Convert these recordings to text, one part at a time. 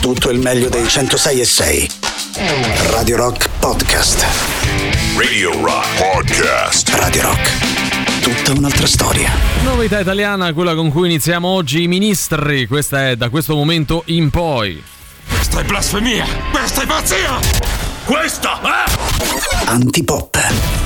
tutto il meglio dei 106 e 6. Radio Rock Podcast. Radio Rock Podcast. Radio Rock. Tutta un'altra storia. Novità italiana, quella con cui iniziamo oggi i ministri. Questa è da questo momento in poi. Questa è blasfemia! Questa è pazzia! Questa è... Antipop.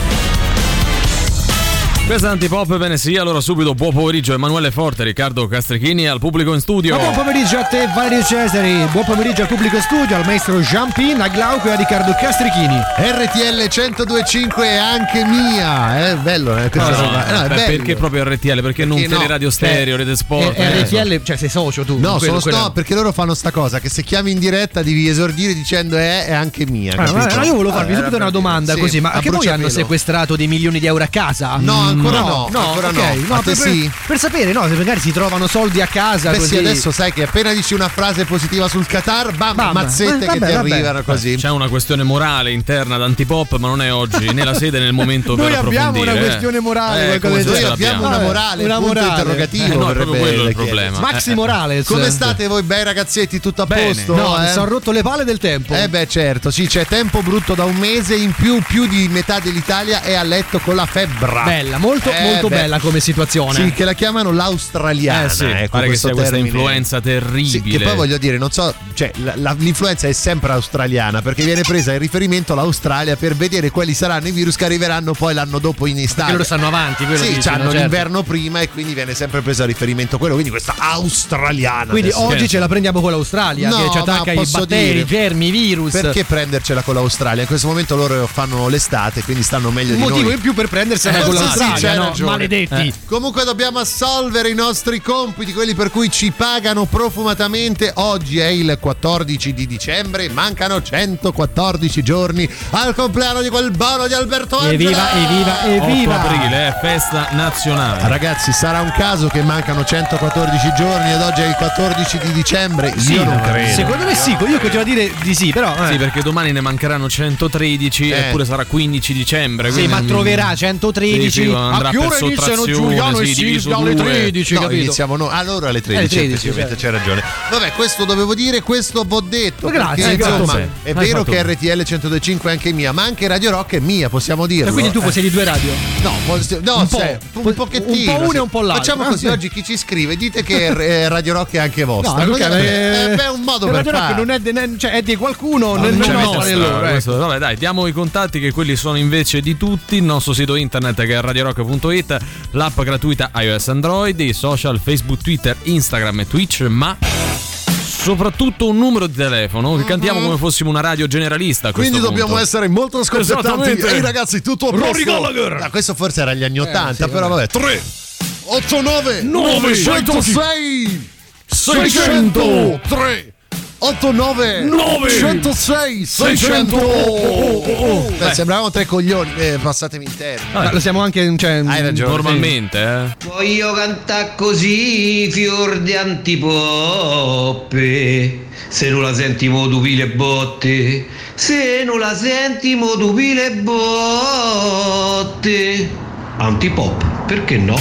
Questa è Antipop, bene sì, allora subito buon pomeriggio Emanuele Forte, Riccardo Castrichini e al pubblico in studio. Ma buon pomeriggio a te Valerio Cesari, buon pomeriggio al pubblico studio, al maestro Jean-Pin, a Glauco e a Riccardo Castrichini. RTL 1025 è anche mia, è bello, eh, questa No, no, roba. No, è beh, bello. perché proprio RTL? Perché, non Perché no? teleradio stereo, rete sport? Eh, RTL, cioè sei socio tu. No, quello- sono quello- no, perché loro fanno sta cosa che se chiami in diretta devi esordire dicendo è, è anche mia. Ah, ma- ma io volevo farvi Ah, subito una domanda così, Sì, ma a anche voi hanno sequestrato dei milioni di euro a casa? No, ancora no, no, ancora ok, no. Te per, sì? per sapere, no, se magari si trovano soldi a casa Beh così. sì, adesso sai che appena dici una frase positiva sul Qatar, bam, Bam. mazzette Eh, che vabbè, ti vabbè. arrivano così. C'è una questione morale interna ad Antipop, ma non è oggi né la sede né il momento Noi per abbiamo approfondire. una eh. questione morale, Eh, come Noi abbiamo una Vabbè, morale, una punto morale. interrogativo. Eh, no, è proprio quello il problema. Maxi Eh, Morales. Come state voi bei ragazzetti? Tutto a posto? No, mi eh? sono rotto le palle del tempo. Eh beh certo, sì, c'è tempo brutto da un mese, in più più di metà dell'Italia è a letto con la febbre. Bella, molto, Eh, molto beh. bella come situazione. Sì, che la chiamano l'australiana. Eh sì, ecco, pare che questo sia questa termine. influenza terribile. Sì, che poi voglio dire, non so, cioè la- la- l'influenza è sempre australiana perché viene presa in riferimento all'Australia per vedere quali saranno i virus che arriveranno poi l'anno dopo in Perché Italia. loro stanno avanti, quello Sì, no? hanno Certo. l'inverno prima e quindi viene sempre preso a riferimento quello, quindi questa australiana. Quindi adesso. oggi ce la prendiamo con l'Australia No, che ci attacca i batteri, dire- i germi, i virus. Perché prendercela con l'Australia? In questo momento loro fanno l'estate, quindi stanno meglio Un di motivo noi. in più per prendersela Eh, con l'Australia, c'hai no? ragione. Maledetti. Eh. Comunque dobbiamo assolvere i nostri compiti, quelli per cui ci pagano profumatamente. Oggi è il 14 di dicembre, mancano 114 giorni al compleanno di quel bono di Alberto Angela. Evviva, evviva, 8 evviva. aprile, è festa nazionale. Ragazzi, sarà un caso che mancano 114 giorni ed oggi è il 14 di dicembre? Io non credo. Secondo me sì, io continuo a dire di sì, però. eh. Sì, perché domani ne mancheranno 113 Eh. eppure sarà 15 dicembre. Sì, ma troverà 113. Sì, sì, andrà per ora iniziano sottrazione, Giuliano e sì, diviso Silvia alle due. 13, No, capito? iniziamo noi. Allora alle 13, Alle 13, effettivamente certo. c'è ragione. Vabbè, questo dovevo dire, questo v'ho detto. Grazie, perché, grazie. insomma, è vero che bene. RTL 1025 è anche mia, ma anche Radio Rock è mia, possiamo dirlo. E quindi tu Eh, possiedi due radio. No, possi- no, Un po'. un, pochettino. Un po' uno e un po' l'altro. Facciamo così, Ah, sì. oggi chi ci scrive, dite che eh, Radio Rock è anche vostra. No, Così, perché, eh, eh, beh, è un modo per Radio Rock fare. non è, di- cioè, è di qualcuno, No, nel non nel loro. questo- ecco. Vabbè, dai, diamo i contatti che quelli sono invece di tutti. Il nostro sito internet che è radiorock.it, l'app gratuita iOS Android, i social Facebook, Twitter, Instagram e Twitch, ma soprattutto un numero di telefono che cantiamo come fossimo una radio generalista. Quindi dobbiamo punto. essere molto. Esattamente. Ehi ragazzi, tutto a posto. Ah, questo forse era gli anni 80, sì, però vabbè. 3 8 9 Nove, 106 600 3 8 9 Nove. 106 600 Beh, sembravamo tre coglioni, eh, passatemi il termine. Ma lo siamo anche. Cioè, Hai ragione. Normalmente, eh. Voglio cantare così, fior di antipoppe. Se non la senti mo tu pile botte. Se non la senti mo tu pile botte. Antipop, perché no?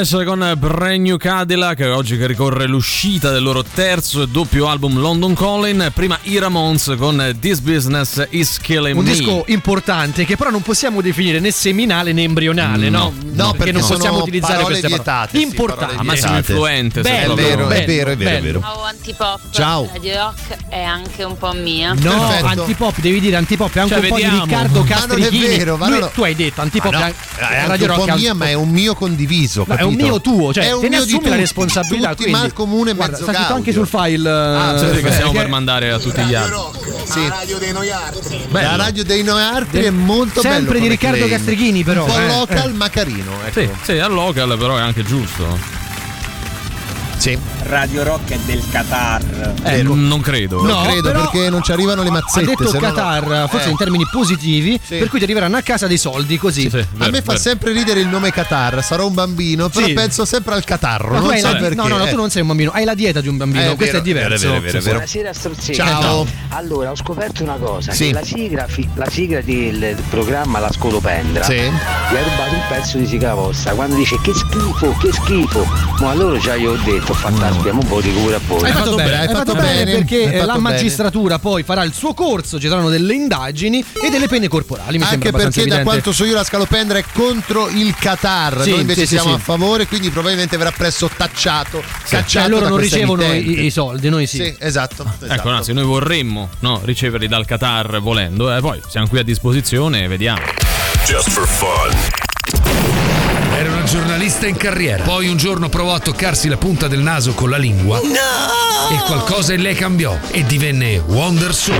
I Clash con Brand New Cadillac, oggi che ricorre l'uscita del loro terzo e doppio album London Calling. Prima i Ramones con This Business is Killing Un Me. disco importante che però non possiamo definire né seminale né embrionale, no? No, perché non possiamo sono utilizzare parole queste parole. vietate, sì, Importante. parole Ah, massimo vietate. influente, Bello, È vero, è vero, è vero, è vero. Ciao Antipop, Ciao. Radio Rock è anche un po' mia. No, Perfetto. antipop, devi dire antipop, è anche Cioè, un po' vediamo. di Riccardo Ma non è Castrichini. vero, ma Lui- no. tu hai detto antipop Ah, no, è è anche Radio un Rock po' mia, ma è un mio condiviso. No, è un mio tuo, cioè è un te ne mio di assumi la tutti, responsabilità. Tutti quindi, mal comune, guarda, mezzo sta scritto anche sul file. Ah, eh, sì, che stiamo per mandare a tutti gli altri. Sì. La radio dei Noartri è molto bello Sempre di Riccardo. Castrichini, però, Un po' eh. local, ma carino. Ecco. Sì, sì, al local però è anche giusto. Sì. Radio Rock è del Qatar. Eh, non credo. Non No, credo però perché non ci arrivano le Ha mazzette. detto se no- Qatar, forse Eh. in termini positivi, Sì. per cui ti arriveranno a casa dei soldi così. Sì, sì, A vero, me fa vero. sempre ridere il nome Qatar, sarò un bambino, però Sì. penso sempre al tu non so la- perché. no, no, no, tu non sei un bambino, hai la dieta di un bambino, Eh, questo è vero, diverso. è vero, è vero, vero. Buonasera Strozzini. Ciao. Allora, ho scoperto una cosa, Sì. che la sigla, la sigla del programma La Scolopendra Sì. gli ha rubato un pezzo di Sica Vostra quando dice che schifo, che schifo. Ma allora già io ho detto, fantastiamo un po' di cura a voi. Hai fatto, bene, hai fatto fatto bene, bene, perché fatto la bene. magistratura poi farà il suo corso, ci saranno delle indagini e delle pene corporali. Mi Anche perché da quanto so io la scalopendra è contro il Qatar, Sì, noi invece sì, siamo sì. a favore, quindi probabilmente verrà presto tacciato, Cioè, cacciato loro da non ricevono i, i soldi, noi sì. Sì, esatto. esatto. Ecco, anzi, noi vorremmo no, riceverli dal Qatar volendo, eh, poi siamo qui a disposizione e vediamo. Just for fun. Giornalista in carriera. Poi un giorno provò a toccarsi la punta del naso con la lingua. E qualcosa in lei cambiò e divenne Wonder Soul.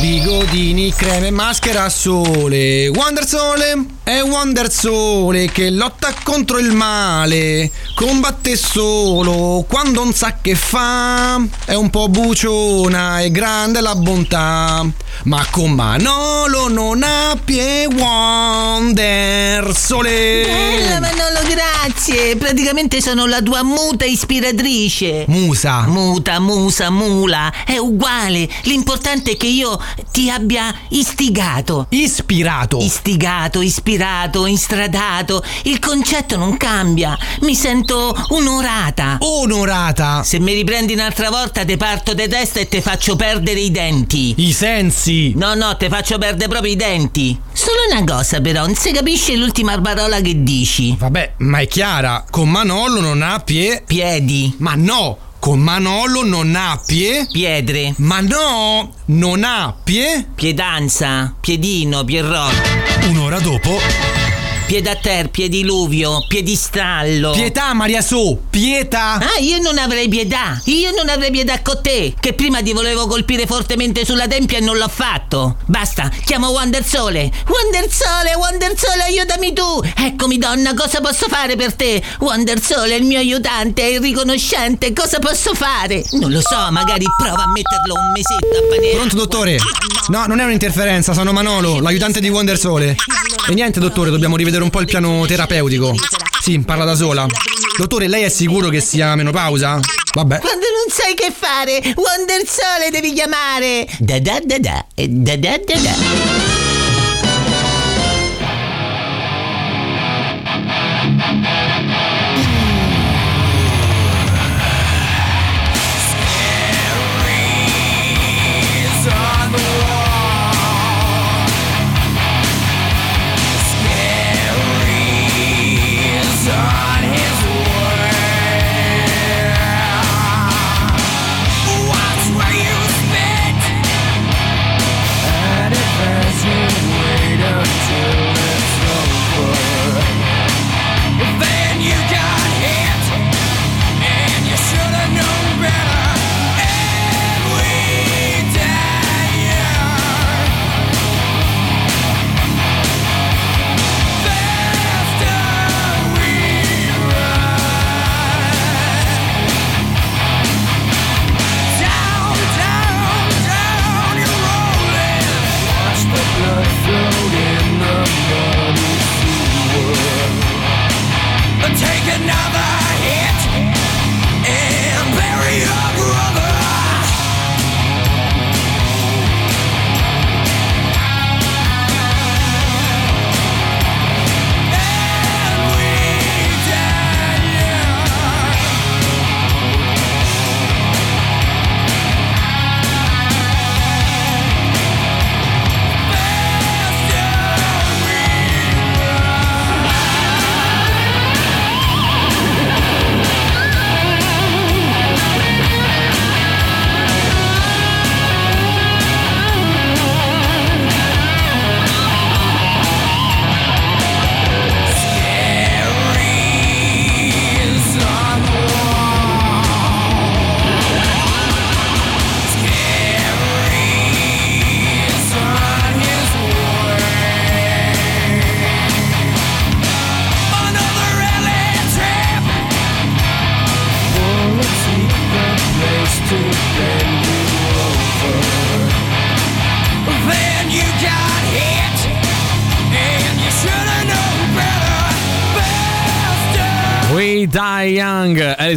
Bigodini, creme, maschera a sole. Wonder Sole è Wonder Sole che lotta contro il male. Combatte solo quando non sa che fa. È un po' buciona e grande la bontà. Ma con Manolo non ha pie Wonder Sole. Bella Manolo, grazie. Praticamente sono la tua muta ispiratrice. Musa. Muta, musa, mula, è uguale. L'importante è che io ti abbia istigato. Ispirato. Istigato, ispirato, instradato. Il concetto non cambia. Mi sento onorata. Onorata. Se mi riprendi un'altra volta, te parto di testa e te faccio perdere i denti. I sensi. No, no, te faccio perdere proprio i denti. Solo una cosa, però, non si capisce l'ultima parola che dici. Vabbè, ma è chiara. Con Manolo non ha pie. Piedi. Ma no! Con Manolo non ha pie. Pietre. Ma no! Non ha pie. Piedanza. Piedino, pierrotto. Un'ora dopo, Piedater, piediluvio, piedistallo. Pietà, Maria Su. Pietà. Ah, io non avrei pietà. Io non avrei pietà con te. Che prima ti volevo colpire fortemente sulla tempia e non l'ho fatto. Basta, chiamo Wonder Sole. Wonder Sole, Wonder Sole, aiutami tu. Eccomi, donna, cosa posso fare per te? Wonder Sole è il mio aiutante, è il riconoscente. Cosa posso fare? Non lo so, magari prova a metterlo un mesetto a fare. Pronto, dottore? No, non è un'interferenza, sono Manolo, l'aiutante di Wonder Sole. E niente, dottore, dobbiamo rivedere un po' il piano terapeutico. Sì, parla da sola. Dottore, lei è sicuro che sia menopausa? Vabbè. Quando non sai che fare, Wonder Sole devi chiamare. Da da da da, e da da da da.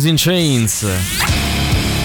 In Chains.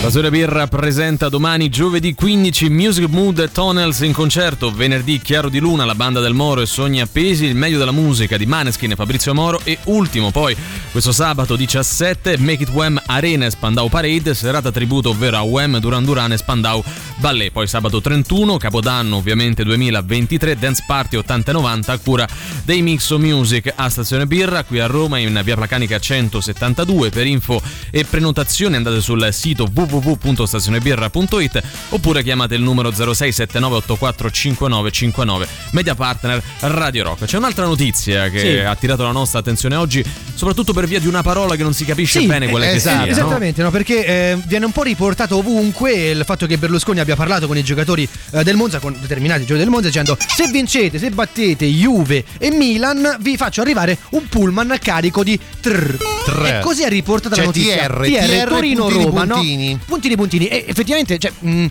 Stazione Birra presenta domani giovedì 15 Music Mood Tunnels in concerto, venerdì Chiaro di Luna, la banda del Moro e Sogni Appesi, il meglio della musica di Maneskin e Fabrizio Moro. E ultimo poi questo sabato 17 Make It Wham Arena e Spandau Parade, serata tributo ovvero a Wham, Duran Duran e Spandau Ballet, poi sabato 31 Capodanno ovviamente 2023 Dance Party 80 e 90 a cura dei Mixo Music. A Stazione Birra qui a Roma in via Placanica 172 per info e prenotazioni andate sul sito www.stazionebirra.it oppure chiamate il numero 0679845959 media partner Radio Rock. C'è un'altra notizia che Sì. ha attirato la nostra attenzione oggi, soprattutto per via di una parola che non si capisce Sì, bene qual è che esatto, sia. no? Esattamente, no? perché eh, viene un po' riportato ovunque il fatto che Berlusconi abbia parlato con i giocatori eh, del Monza, con determinati giocatori del Monza, dicendo se vincete, se battete Juve e Milan, vi faccio arrivare un pullman carico di trrr. Tre. E così è riportata Cioè, la notizia. TR, TR, Torino puntini, Roma, puntini. no? Puntini puntini. E effettivamente, cioè, mh,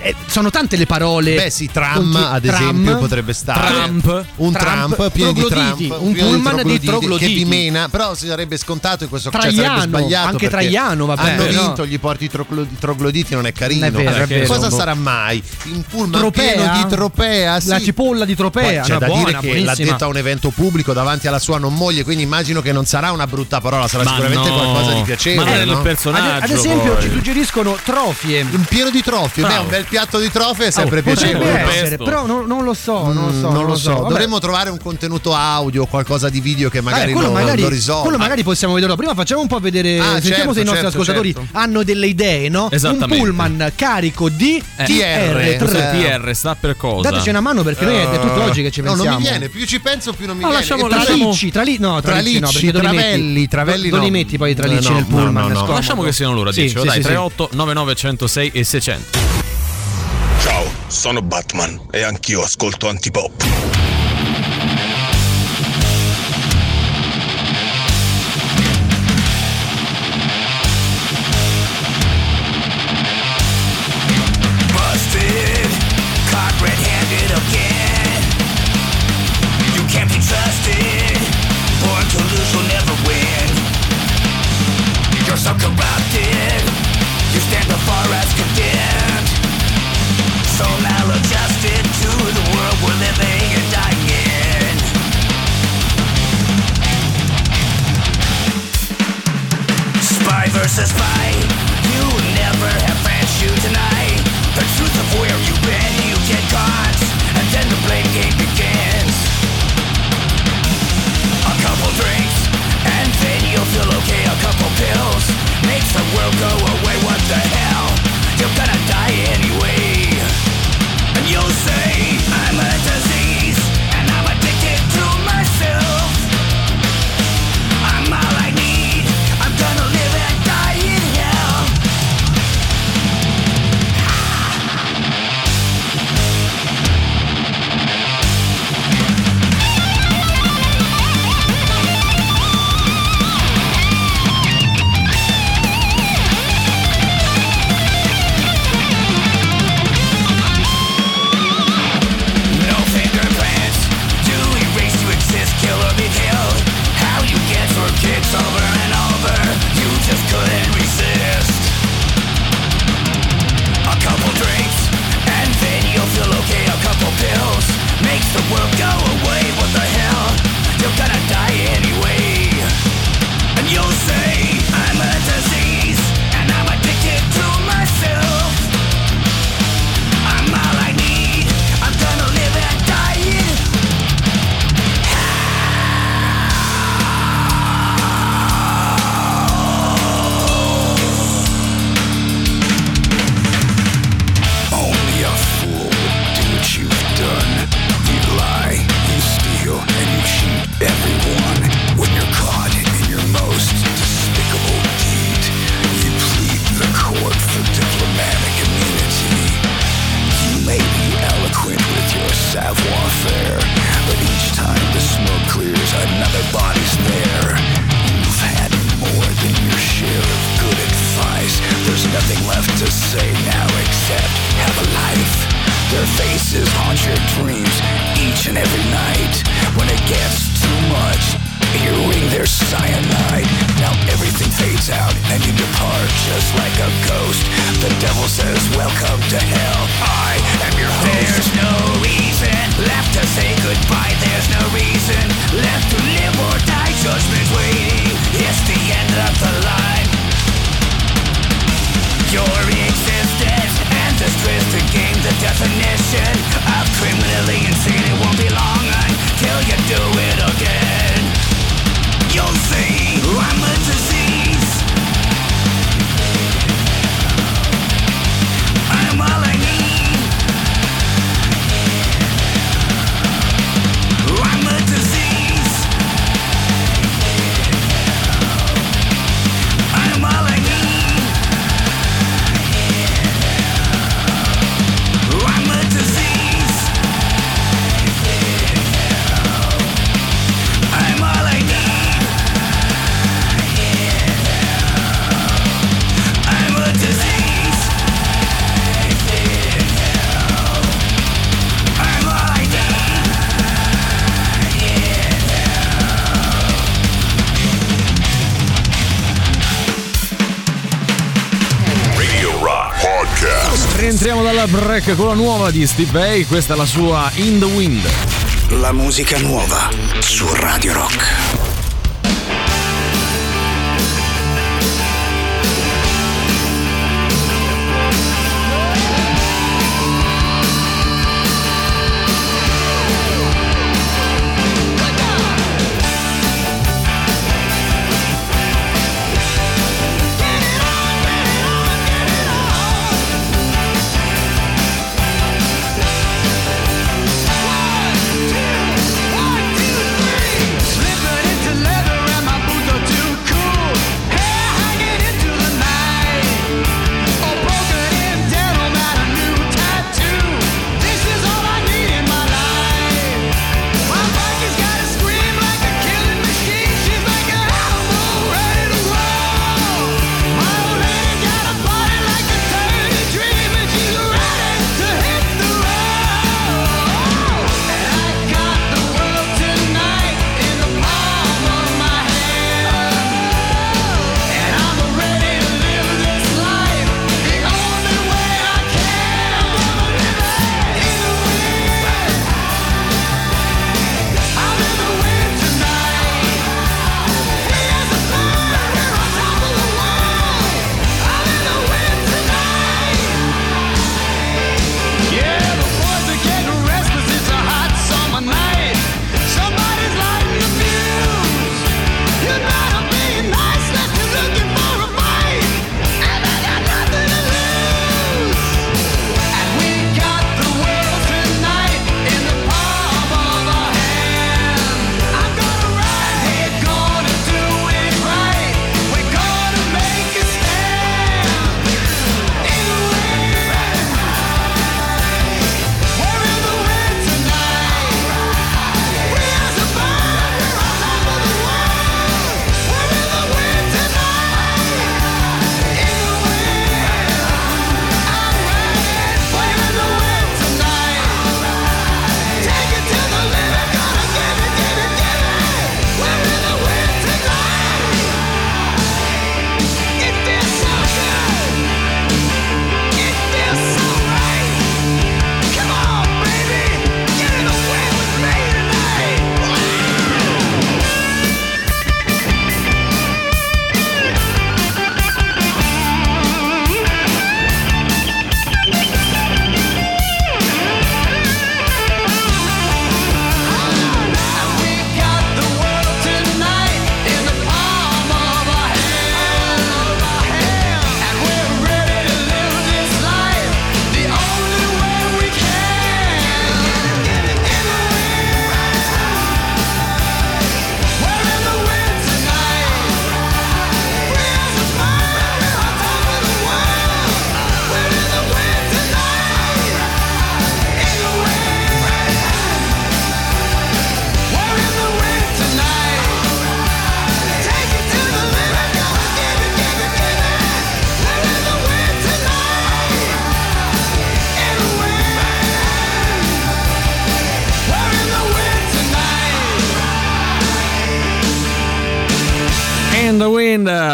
eh, sono tante le parole. Beh sì, tram Conti- ad tram, esempio potrebbe stare. Trump. Un Trump, Trump, pieno di trogloditi, Trump, un pullman di trogloditi che vi mena, però si sarebbe scontato in questo caso cioè, Traiano, sarebbe sbagliato anche perché Traiano, vabbè, hanno no? vinto, gli porti i troglo- i trogloditi non è carino. È vero, è vero. Cosa Boh. sarà mai? In pullman Tropea? pieno di tropea, sì. La cipolla di Tropea, Poi c'è una da buona, dire che l'ha buonissima. detto a un evento pubblico davanti alla sua non moglie, quindi immagino che non sarà una brutta parola, sarà Ma sicuramente no, qualcosa di ma piacevole. non è il no? personaggio. Ad, ad esempio, poi. ci suggeriscono trofie. Un pieno di trofie, beh, un bel piatto di trofie è sempre Oh, piacevole. No? essere, però non, non lo so, non lo so. Mm, non lo so, Vabbè. dovremmo trovare un contenuto audio, qualcosa di video che magari, Vabbè, quello, lo, magari, lo risolva. quello magari possiamo vederlo. Prima facciamo un po' vedere. Ah, sentiamo certo, se i nostri certo, ascoltatori certo. hanno delle idee, no? Un pullman carico di Eh, TR. Eh. TR? Sta per cosa? Dateci una mano perché noi è tutto oggi che ci No, pensiamo. non mi viene, più ci penso più non mi No, viene. lasciamo- Tra li, no, tra licci no, travelli, travelli Dove no. li metti poi i tralicci No, nel no, pullman? no, no. Lasciamo che siano loro dircelo, sì, dai, sì, sì. 38 99 106 e 600. Sono Batman e anch'io ascolto Antipop. musica con la nuova di Steve Bay, questa è la sua In the Wind. La musica nuova su Radio Rock.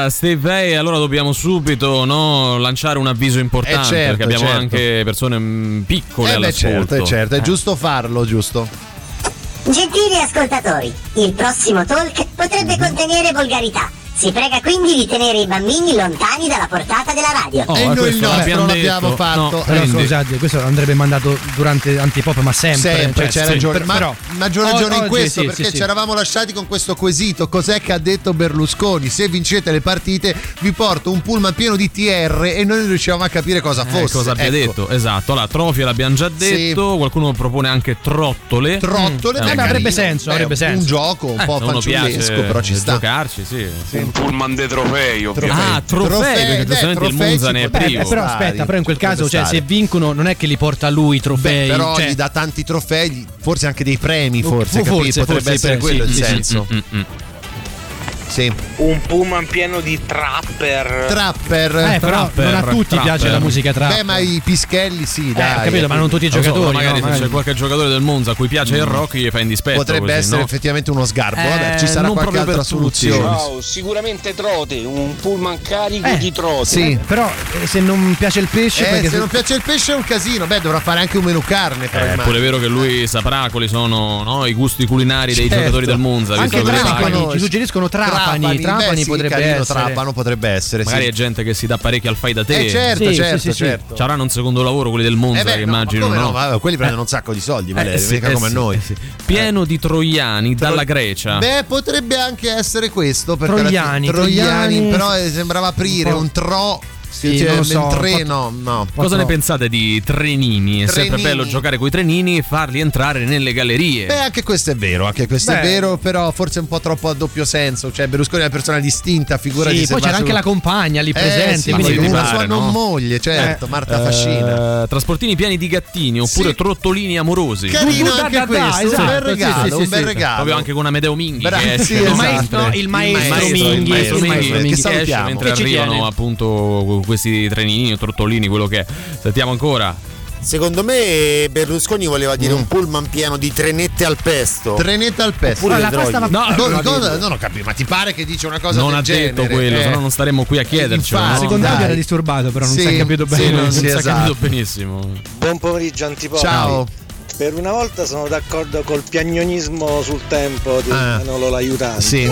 Wind, Steve Vai. Allora dobbiamo subito no, lanciare un avviso importante Eh, certo, perché abbiamo certo. anche persone mm, piccole Eh beh, all'ascolto. certo, è certo, è Eh. giusto farlo, giusto? Gentili ascoltatori, il prossimo talk potrebbe contenere volgarità. Si prega quindi di tenere i bambini lontani dalla portata della radio. Oh, e eh, noi questo il nostro l'abbiamo l'abbiamo detto. fatto. No, Però Quindi- scusate, questo andrebbe mandato durante Antipop, ma sempre. Sempre, cioè, c'è sì, ragione. ma però, maggior ragione o- in questo sì, perché sì, sì. ci eravamo lasciati con questo quesito. Cos'è che ha detto Berlusconi? Se vincete le partite, vi porto un pullman pieno di TR e noi non riuscivamo a capire cosa Eh, fosse. cosa abbia Ecco. detto? Esatto, allora trofie l'abbiamo già detto, qualcuno propone anche trottole. Trottole, Mm. Eh, carino. avrebbe senso, avrebbe senso. Un gioco un Eh, po' fanciullesco, piace però ci sta. giocarci, sì. Un pullman dei trofei, ovviamente. Ah, trofei, perché giustamente il Monza ne è Beh, privo. però aspetta, però in quel caso, cioè, se vincono, non è che li porta lui i trofei. Beh, però cioè, gli dà tanti trofei, forse anche dei premi, forse, forse, capito? Potrebbe forse, essere sì, quello il sì, sì, senso. Mm, mm. Sì. Un pullman pieno di trapper. Trapper. Eh, però non a tutti trapper. piace la musica trap. Beh, ma i pischelli sì, dai. ho capito, ma non tutti i Lo so, giocatori. magari no? se c'è Magari- qualche giocatore del Monza a cui piace il rock, gli fa in dispetto. Potrebbe così, essere no? effettivamente uno sgarbo. Eh, Vabbè, ci sarà non qualche proprio altra soluzione. Ciao, sicuramente trote, un pullman carico Eh, di trote. Sì. Però eh, se non piace il pesce, Eh, se non piace il pesce è un casino. Beh, dovrà fare anche un menù carne. Però Eh, È pure vero che lui saprà quali sono no, i gusti culinari dei Certo. giocatori del Monza. anche pagano. ci suggeriscono Trapani. Trapani, Trapani, sì, potrebbe carino, essere. Trapano potrebbe essere. Magari sì. è gente che si dà parecchio al fai da te. Eh, certo, Sì, certo, sì, certo. Ci avranno un secondo lavoro quelli del Monza, Eh beh, che no, ma immagino. no? no? Quelli prendono un sacco di soldi, Valerio, sì, mica eh come sì, noi. eh sì. Pieno di troiani dalla Grecia. Beh, potrebbe anche essere questo. Perché Troiani, troiani, troiani. però eh, sembrava aprire un tro. Sì, cioè, non so, treno, no. Cosa ne pensate di trenini? È sempre Trenini. bello giocare con i trenini e farli entrare nelle gallerie. Beh, anche questo è vero, anche questo è Beh. vero, però forse un po' troppo a doppio senso. Cioè, Berlusconi è una persona distinta, figura Sì, di poi c'era anche la compagna lì presente. Eh, sì, ma quindi sì, una sua non no? moglie, certo, Eh. Marta Fascina. Eh, trasportini pieni di gattini oppure Sì. trottolini amorosi. Carino da, anche da, questo, esatto, un bel sì, regalo, sì, sì, un bel sì. regalo. Proprio anche con Amedeo Minghi Bra- che esce sì, no? il esatto. maestro, il maestro Minghi, il maestro Minghi, che salutiamo. mentre arrivano appunto questi trenini, trottolini, quello che è. Sentiamo ancora. Secondo me Berlusconi voleva dire un pullman pieno di trenette al pesto. Trenetta al pesto. Oppure la le pasta droghe. va- No, Co- no, cosa- non ho capito, ma ti pare che dice una cosa non del ha detto genere? quello, Eh. se no non staremmo qui a chiedercelo. Infatti, no? Secondario dai. era disturbato, però non Sì, si è capito sì, bene. non non si si è esatto. capito benissimo. Buon pomeriggio Antipolo. Ciao. Per una volta sono d'accordo col piagnonismo sul tempo di Ah. Manolo l'aiutante. Sì.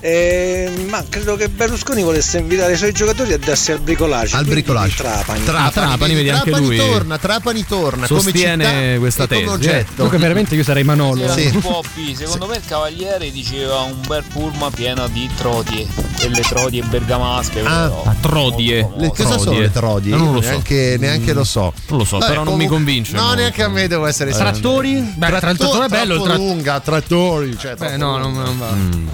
Eh, ma credo che Berlusconi volesse invitare i suoi giocatori a darsi al bricolaggio. Al di Trapani. Trapani, Ah, Trapani, vedi, anche Trapani lui torna, Trapani torna sostiene come città questa e come tesi, oggetto. Comunque veramente io sarei Manolo. Sì. B, secondo me il cavaliere diceva un bel pullman pieno di trodie, delle trodie bergamasche. Ah, però. A Trodie. Le- cosa sono Trodie. le trodie? Eh, Non lo so. Neanche, neanche lo so. Non lo so, Vabbè, però non mi comunque- convince. No, molto. neanche a me devo essere sincero. Trattori? Beh, trattore è bello. Il troppo tra- lunga, trattori. Cioè, Beh, no, non, non va. Mm.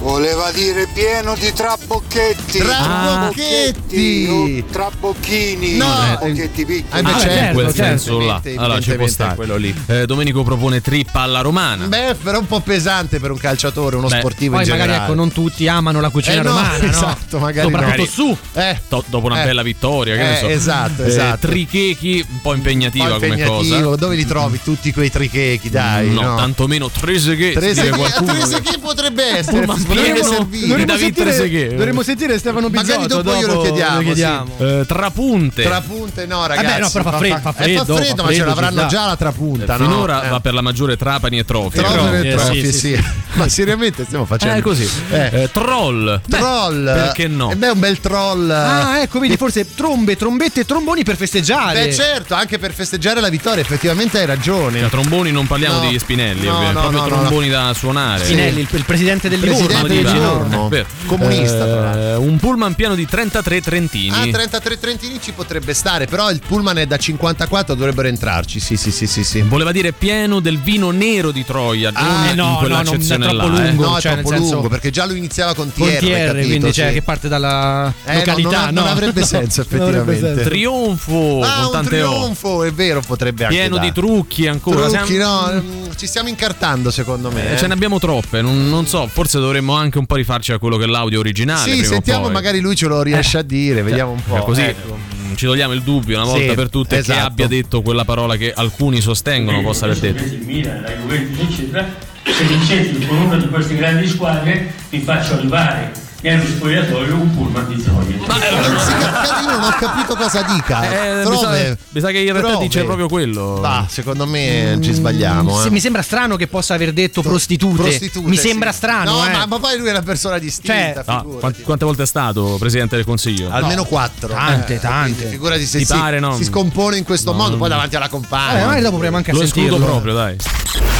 Voleva dire pieno di trabocchetti. Trabocchetti. non trabocchini. No, trabocchetti piccoli. Eh, beh, Ah, certo, in quel certo. senso là. Allora ci può stare. quello lì. Eh, Domenico propone trippa alla romana. Beh, però un po' pesante per un calciatore, uno Beh, sportivo Poi in magari generale. ecco, non tutti amano la cucina Eh, no, romana, no? esatto, magari Soprattutto no. su. Eh, To- dopo una Eh. bella vittoria, che ne Eh, so. esatto, Eh, esatto. trichechi, un po' impegnativa po' come impegnativo. cosa. Dove li trovi tutti quei trichechi, dai? no, no. tantomeno Trezeguet. Chi potrebbe essere? Servire. Dovremmo David sentire, dovremmo sentire Stefano Bizzotto Magari dopo glielo dopo chiediamo, lo chiediamo. Eh, trapunte. Trapunte no, ragazzi. Vabbè, no, però fa freddo, fa eh, freddo, fa freddo, fa ma ce freddo, l'avranno ci sta. già la trapunta, no? Finora Eh. va per la maggiore Trapani e Trofi. Trofi però- e eh, Trofi, sì, sì. sì. Ma seriamente stiamo facendo Eh, così. Eh. Eh, troll. Troll. perché no? E beh, un bel troll. Ah, ecco, vedi, forse trombe, trombette e tromboni per festeggiare. Beh, certo, anche per festeggiare la vittoria, effettivamente hai ragione. Da tromboni non parliamo No. di Spinelli, No, proprio tromboni da suonare. Spinelli, il, il presidente del Livorno. No? Livorno. Comunista, tra. Eh, un pullman pieno di 33 trentini. Ah, 33 Trentini ci potrebbe stare, però il pullman è da 54, dovrebbero entrarci. Sì, sì, sì, sì, sì. Voleva dire pieno del vino nero di Troia, Ah, non eh, in no, quella no, non è troppo là, eh. lungo. No, è cioè, troppo senso- lungo perché già lo iniziava con TR, capito? quindi cioè, Sì. che parte dalla Eh, no, località. non, non no. avrebbe senso, Non avrebbe effettivamente. senso. Trionfo Ah, con O. trionfo, è vero, potrebbe anche Pieno di trucchi ancora. Trucchi, Siamo- no, mm, ci stiamo incartando secondo me. Eh, eh. Ce ne abbiamo troppe, non, non so, forse dovremmo anche un po' rifarci a quello che è l'audio originale. Sì, sentiamo, poi. magari lui ce lo riesce a dire, vediamo un po'. Eh, Così ecco. mm, ci togliamo il dubbio una volta Sì, per tutte che esatto. abbia detto quella parola che alcuni sostengono possa aver detto. il Milan, la Juventus eccetera se vincete con una di queste grandi squadre vi faccio arrivare nello spogliatoio un pullman di. Non si cap- io non ho capito cosa dica. Eh, mi, sa, mi sa che in realtà Trove. dice proprio quello. Va, secondo me ci sbagliamo. Se eh. mi sembra strano che possa aver detto prostitute. Prostitute, mi sì. sembra strano, No, eh. ma, ma poi lui è una persona distinta. Cioè- Ah, quant- quante volte è stato presidente del consiglio? Almeno quattro. Tante, Eh, tante. Figurati se Ti si, pare, no? si scompone in questo modo, poi davanti alla compagna. Vabbè, magari dopo proviamo anche a Lo escludo sentirlo. proprio, dai.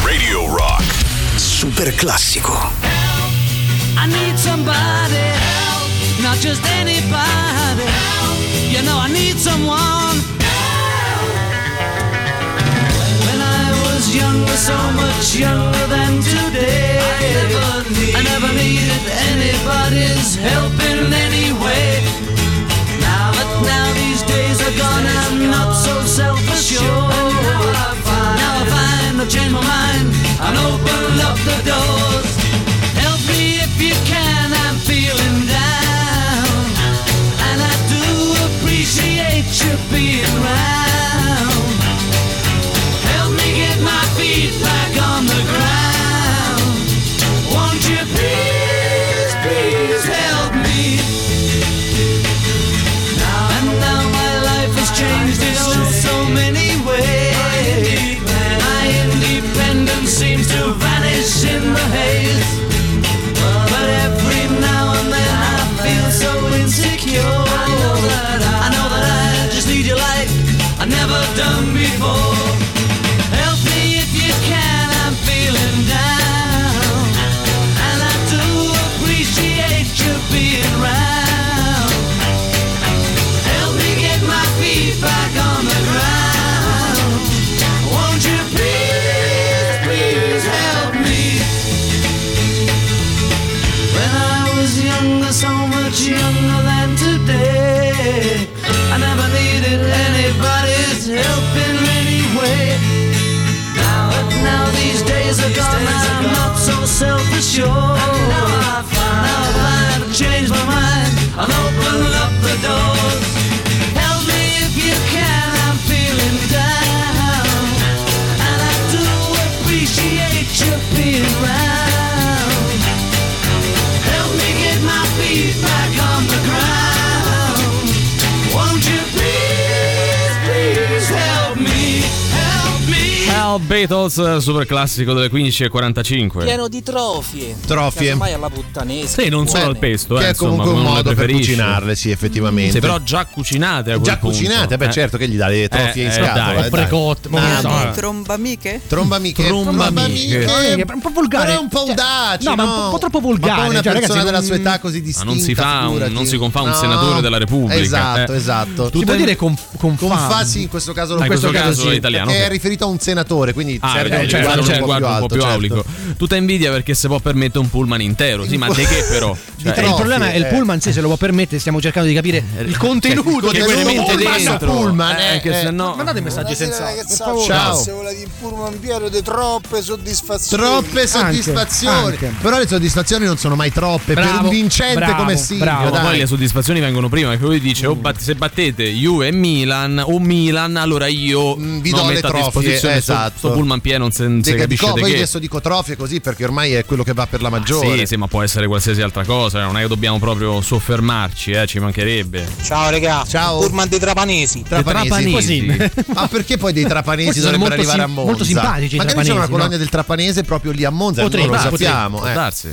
Radio Rock. Super classico. I need somebody help, not just anybody. Help. You know I need someone When I was younger, so much younger than today. I never, needed anybody's help in any way. Now that now these days are gone, I'm not so self-assured. Now I find I've changed my mind and opened up the doors should be around. Beatles, super classico delle 15.45. Pieno di trofie. Trofie. Ormai alla puttanese. Sì, non solo al pesto, Che eh, è insomma, comunque un come le modo per cucinarle, sì, effettivamente. Sì, però già cucinate a quel Già punto. cucinate, beh Eh. certo che gli dà le trofie Eh, in eh, scatola. dai, eh, dai. precotte, ma Ah, so. no. Trombamiche? Trombamiche. Trombamiche. Eh, che è un po' volgare. Però è un po' Cioè, audace. no, ma un po', un po' troppo volgare. Ma una cioè, persona ragazzi, della non- sua età così Ma distinta. non si fa, un, non si confà un No. senatore della Repubblica. Esatto, eh. esatto. Può in- dire con, con Con fa. fa sì, in questo caso Ah, in questo caso è italiano, è riferito a un senatore, quindi Ah, serve eh, un certo, linguaggio un linguaggio un po' più alto, aulico. certo. Tutta invidia perché si può permettere un pullman intero. Sì, ma di che però? Cioè, Eh, il problema è il eh. pullman, sì, se lo può permettere, stiamo cercando di capire il contenuto che di poi ne questo mette pullman. dentro. pullman, eh, eh, che eh. se no Mandate messaggi senza. Per favore. Ciao. Se vuole di pullman pieno di troppe soddisfazioni. Troppe soddisfazioni. anche. Però le soddisfazioni non sono mai troppe per Bravo, un vincente bravo, come Silvio. bravo. Dai. poi le soddisfazioni vengono prima, perché lui dice: oh, bat- se battete Juve e Milan o Milan, allora io Mm, vi no, do le metto a trofie, disposizione sto- esatto. sto pullman pieno, non si Dico- capisce dico- di poi che. adesso dico trofie così perché ormai è quello che va per la maggiore. Sì, sì, ma può essere qualsiasi altra cosa, non è che dobbiamo proprio soffermarci, eh, ci mancherebbe. Ciao regà. Ciao. Pullman dei trapanesi. Trapanesi. Trapanesi. Ma perché poi dei trapanesi dovrebbero molto arrivare sim- a Monza? molto simpatici i Magari c'è una colonia no? del trapanese proprio lì a Monza, Potrebbe, non lo potrebbe, sappiamo. Può eh. darsi.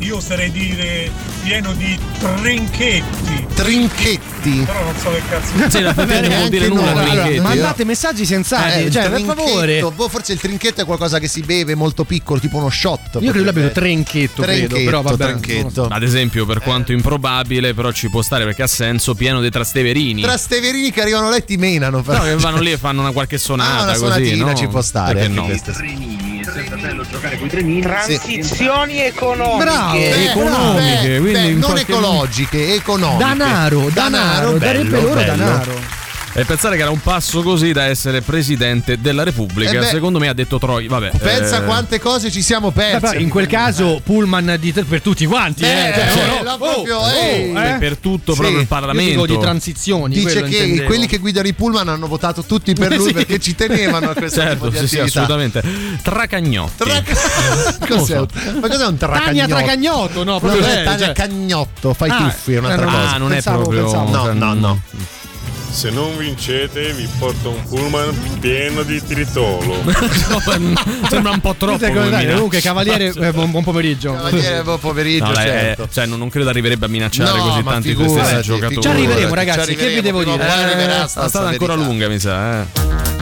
Io oserei dire pieno di trinchetti. Trinchetti. Però non so che cazzo. Sì, la non vuol dire nulla, Allora, trinchetti. Mandate messaggi sensati, Eh, il cioè, per trinchetto. favore. Boh, forse il trinchetto è qualcosa che si beve molto piccolo, tipo uno shot. Io credo l'abbia potrebbe- trenchetto, credo, Trinchetto, però vabbè. trinchetto. Ad esempio, per quanto improbabile, però ci può stare perché ha senso, pieno dei trasteverini. Tra steverini che arrivano là e ti menano. però. No, che vanno lì e fanno una qualche sonata Ah, una così, no? ci può stare. Perché no? questa. Transizioni economiche. Bravo. Beh, economiche, beh, beh, in non ecologiche, economiche. Danaro, danaro, darebbe bello, loro bello. danaro. E pensare che era un passo così da essere presidente della Repubblica. Eh beh. Secondo me ha detto Troy. Vabbè. Pensa eh, quante cose ci siamo persi. in quel caso pullman di- per tutti quanti, eh. Eh, Cioè, cioè, no, no, oh, proprio, oh, eh. Beh, per tutto Sì. proprio il Parlamento. di transizioni. Dice che intendevo. quelli che guidano i pullman hanno votato tutti per lui Sì. perché ci tenevano a questo Certo, tipo di sì, sì, assolutamente. Tracagnotti. Cos'è un- Ma cos'è un Tania tracagnotto? Tracagnotto, no, No, proprio cos'è lei, Tania cioè- Cagnotto, fai Ah, tuffi, è un'altra eh, no, cosa. Ah, non è Pensavo- proprio. pensavo. No, no, no. Se non vincete vi porto un pullman pieno di tritolo. Sembra un po' troppo. È comunque, Cavaliere, eh, buon, buon pomeriggio. Cavaliere, buon pomeriggio, No, certo. cioè, non, non credo arriverebbe a minacciare No, così tanti figurati, questi figurati. giocatori. Ci arriveremo, Ci ragazzi. arriveremo, che vi devo dire? Eh, sta la strada ancora verità. lunga, mi sa. Eh.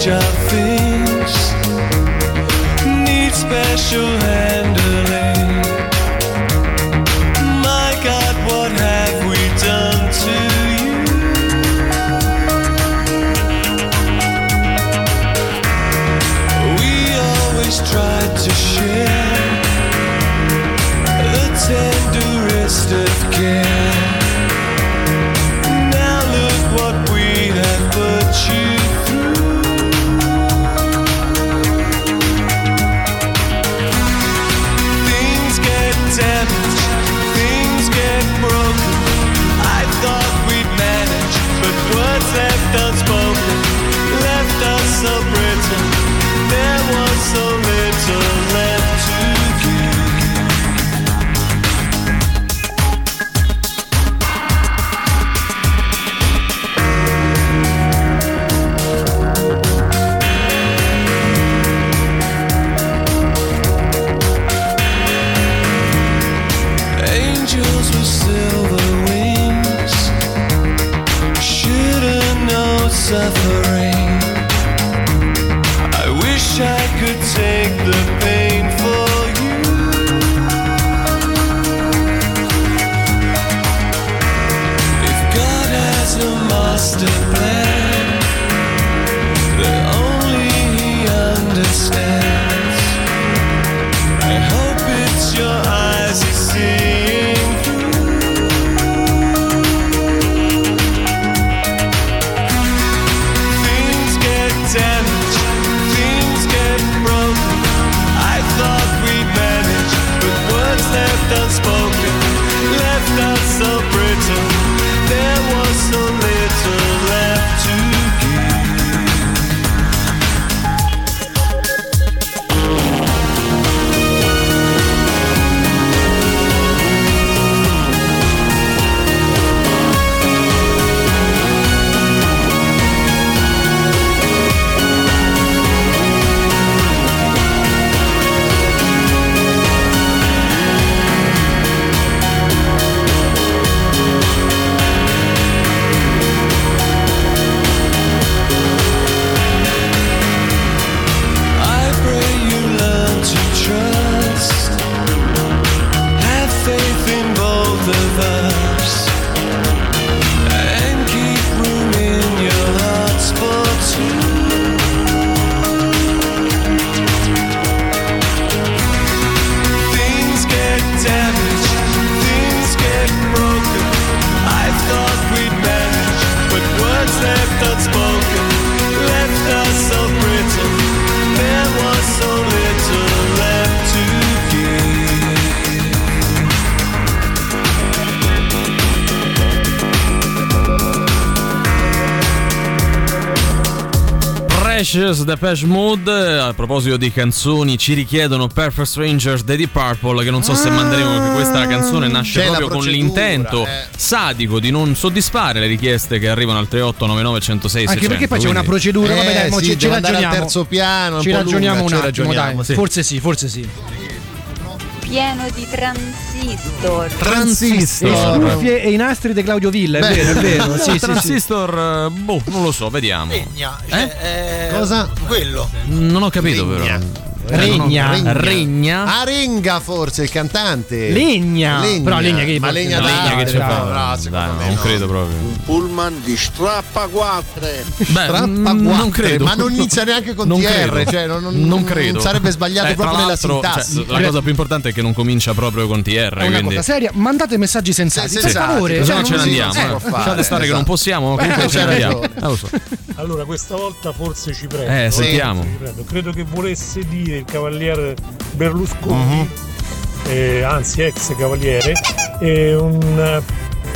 Fragile things need special handling. Precious Depeche Mode. A proposito di canzoni, ci richiedono Perfect Strangers dei Deep Purple. Che non so se manderemo perché questa canzone nasce C'è proprio con l'intento eh. sadico di non soddisfare le richieste che arrivano al 3899 106 Anche perché poi c'è una quindi- procedura. Vabbè, dai, Eh, mo sì, ci, ci andare al ragioniamo. terzo piano, Ci ragioniamo lunga, un attimo, ragioniamo, dai. sì. Forse sì, forse sì. Pieno di transistor. Transistor. E cuffie e i nastri di Claudio Villa, è Beh, vero, è vero. Sì, transistor, eh, boh, non lo so, vediamo. Legna, cioè, eh, Cosa? Quello. Non ho capito, però. Regna. Regna. Regna. Arenga forse il cantante. Legna. Però Legna che Ma legna, Legna che ci no, fa? no, me non no. credo proprio. Pullman di strappaquatre. Beh, Strappa mm, quattro, non credo. ma non inizia neanche con Non TR, credo. cioè non, non- Non credo. sarebbe sbagliato Eh, proprio nella sintassi. cioè, la cosa più importante è che non comincia proprio con TR. È una quindi... cosa seria, mandate messaggi sensati, Sì, per favore. Cioè, no non ce ne andiamo. eh, Lasciate stare che non possiamo, comunque ce ne andiamo. Allora, questa volta forse ci prendo. Eh, sentiamo. Ci prendo. Credo che volesse dire il cavaliere Berlusconi, Mhm. eh, anzi ex cavaliere, eh, un eh,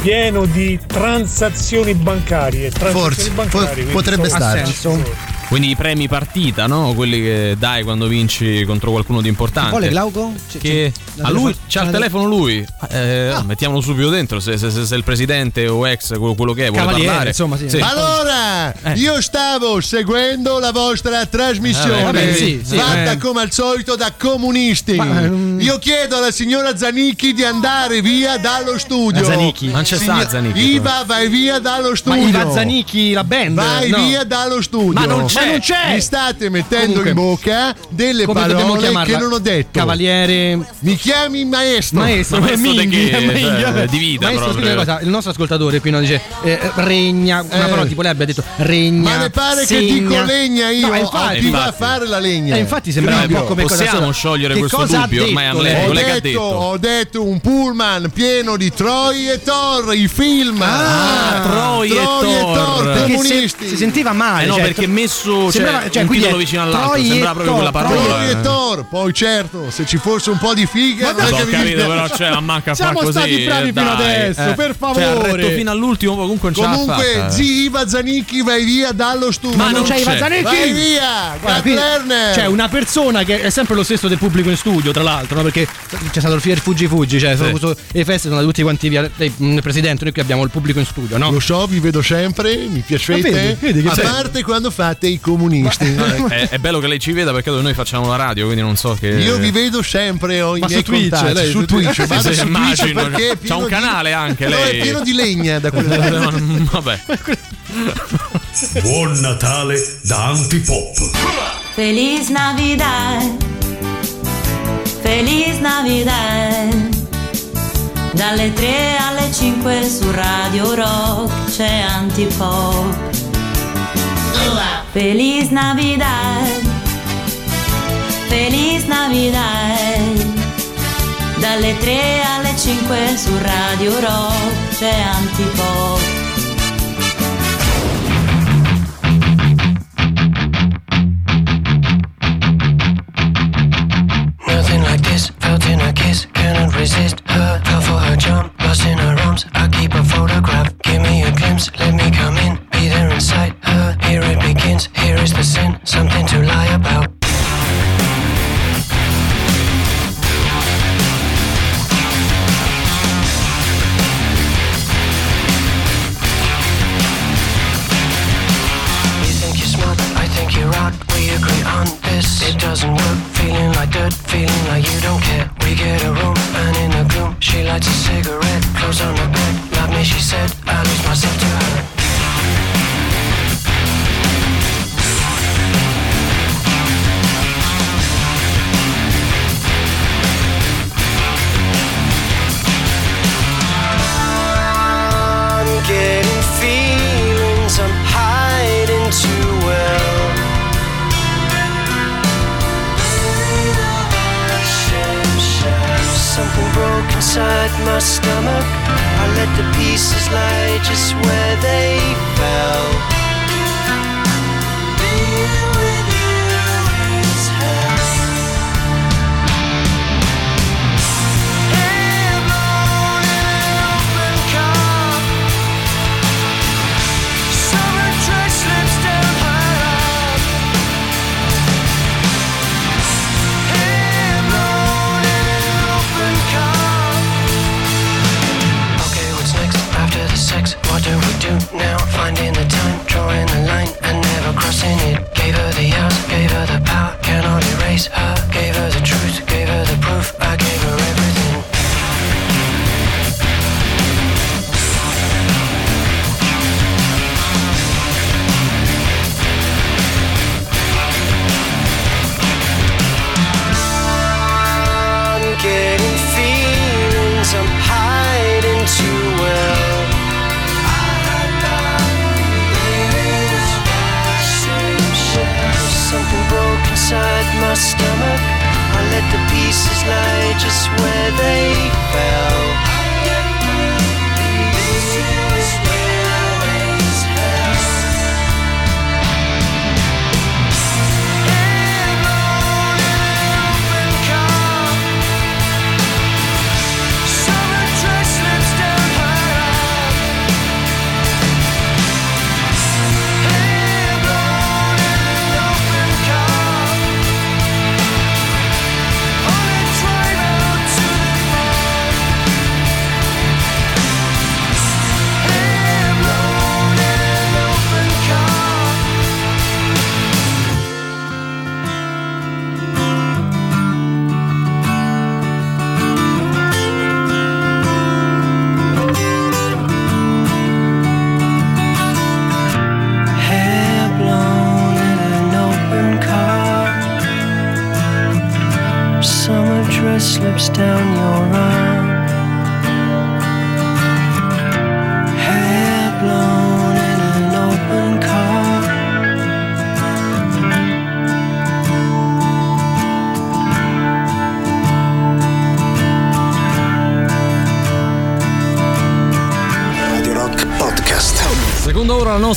pieno di transazioni bancarie. Transazioni Forse, bancarie, po- potrebbe soldi. Quindi i premi partita, no? Quelli che dai quando vinci contro qualcuno di importante. Vuole Glauco? C- Che c- a lui c'ha c'ha il telefono lui. Eh, Ah. Mettiamolo subito dentro. Se, se- se- se il presidente o ex, quello, quello che è, vuole Cavaliere, parlare. insomma, sì. Allora, Eh. io stavo seguendo la vostra trasmissione Eh, vabbè, sì, sì, fatta eh. come al solito da comunisti. Ma, ehm, io chiedo alla signora Zanicchi di andare via dallo studio. La Zanicchi? Non c'è Signor- sta Zanicchi. Iva, vai via dallo Ma studio. Iva Zanicchi, la band. Vai no. via dallo studio. Ma non c'è. Ma non c'è. Mi state mettendo Comunque, in bocca delle parole che non ho detto. Cavaliere. Mi chiami maestro. Maestro, Ma maestro che? Vabbè. di vita Maestro, proprio. scusa una cosa, il nostro ascoltatore qui no, dice eh, regna, una Eh. parola tipo lei abbia detto regna. Ma le pare che segna. dico legna io? No, a infatti, chi va a fare la legna? Eh, infatti sembra un po' come cosa possiamo sciogliere Che questo dubbio, ormai detto Amleto, lei? Che ha detto, ho detto un pullman pieno di Troy e Thor, i film. Ah, Troy e Thor. Si, comunisti. si sentiva male. Eh no, cioè, perché messo cioè, sembrava- cioè, un quindi titolo vicino all'altro, Troy sembra e proprio Thor, quella parola. Troy. Thor. Poi certo, se ci fosse un po' di figa, non è capito, però cioè, ma manca Siamo così. stati bravi fino adesso, eh. per Cioè, ha favore. retto fino all'ultimo, comunque non Comunque, fatta. zi Iva Zanicchi, vai via dallo studio. Ma non c'è c'è. Iva Zanicchi. Vai via, Guarda. C'è una persona che è sempre lo stesso del pubblico in studio, tra l'altro, no? perché c'è stato il Fier Fuggi Fuggi, cioè sono avuto- le feste sono andati tutti quanti via. Il presidente, noi qui abbiamo il pubblico in studio, no? Lo so, vi vedo sempre, mi piacete. Ma vedi, vedi che a parte quando fate i comunisti. È, è bello che lei ci veda perché noi facciamo la radio, quindi non so che. Io vi vedo sempre, ho i Ma miei su Twitch, contatti, lei su Twitch. Twitch. Vado Sì, su Twitch immagino. è C'ha un di- canale anche No, lei. è pieno di legna da quelle parti. Vabbè. Buon Natale da Antipop. Feliz Navidad, Feliz Navidad. Dalle 3 alle 5 su Radio Rock c'è Antipop. Feliz Navidad, Feliz Navidad. Dalle 3 alle 5 su Radio Rock c'è Antipop.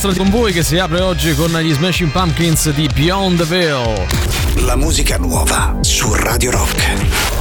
nostra con voi che si apre oggi con gli Smashing Pumpkins di Beyond the Veil. La musica nuova su Radio Rock.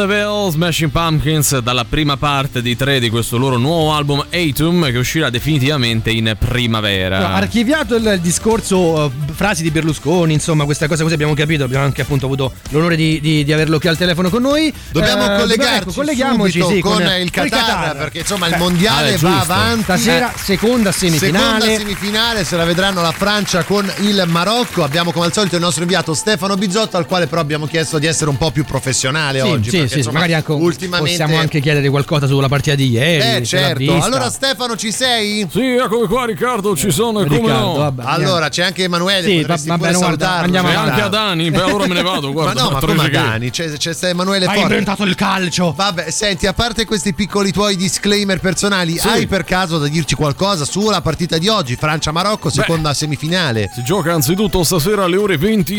On the Veil, Smashing Pumpkins, dalla prima parte di tre di questo loro nuovo album Atum che uscirà definitivamente in primavera. No, archiviato il, il discorso, eh, frasi di Berlusconi, insomma, questa cosa così abbiamo capito. Abbiamo anche appunto avuto l'onore di, di- di averlo qui al telefono con noi. Dobbiamo Eh, collegarci ecco, colleghiamoci subito sì, con, con, il Qatar, perché insomma il mondiale vabbè, va avanti. Stasera Eh, seconda semifinale. Seconda semifinale, se la vedranno la Francia con il Marocco. Abbiamo come al solito il nostro inviato Stefano Bizzotto, al quale però abbiamo chiesto di essere un po' più professionale Sì, oggi. sì, perché, sì, insomma, magari anche ultimamente. possiamo anche chiedere qualcosa sulla partita di ieri. Eh certo, allora Stefano ci sei? Sì, eccomi qua Riccardo, ci sono, come Riccardo, no? vabbè, Allora c'è anche Emanuele, Sì, va- va bene, guarda, salutarlo. andiamo E anche Adani, beh, allora me ne vado, guarda. ma no, ma come. Dani? C'è, c'è, Emanuele Hai Forte. inventato il calcio. Vabbè, senti, a parte questi piccoli tuoi disclaimer personali, Sì. hai per caso da dirci qualcosa sulla partita di oggi? Francia-Marocco, seconda semifinale. Si gioca anzitutto stasera alle ore 20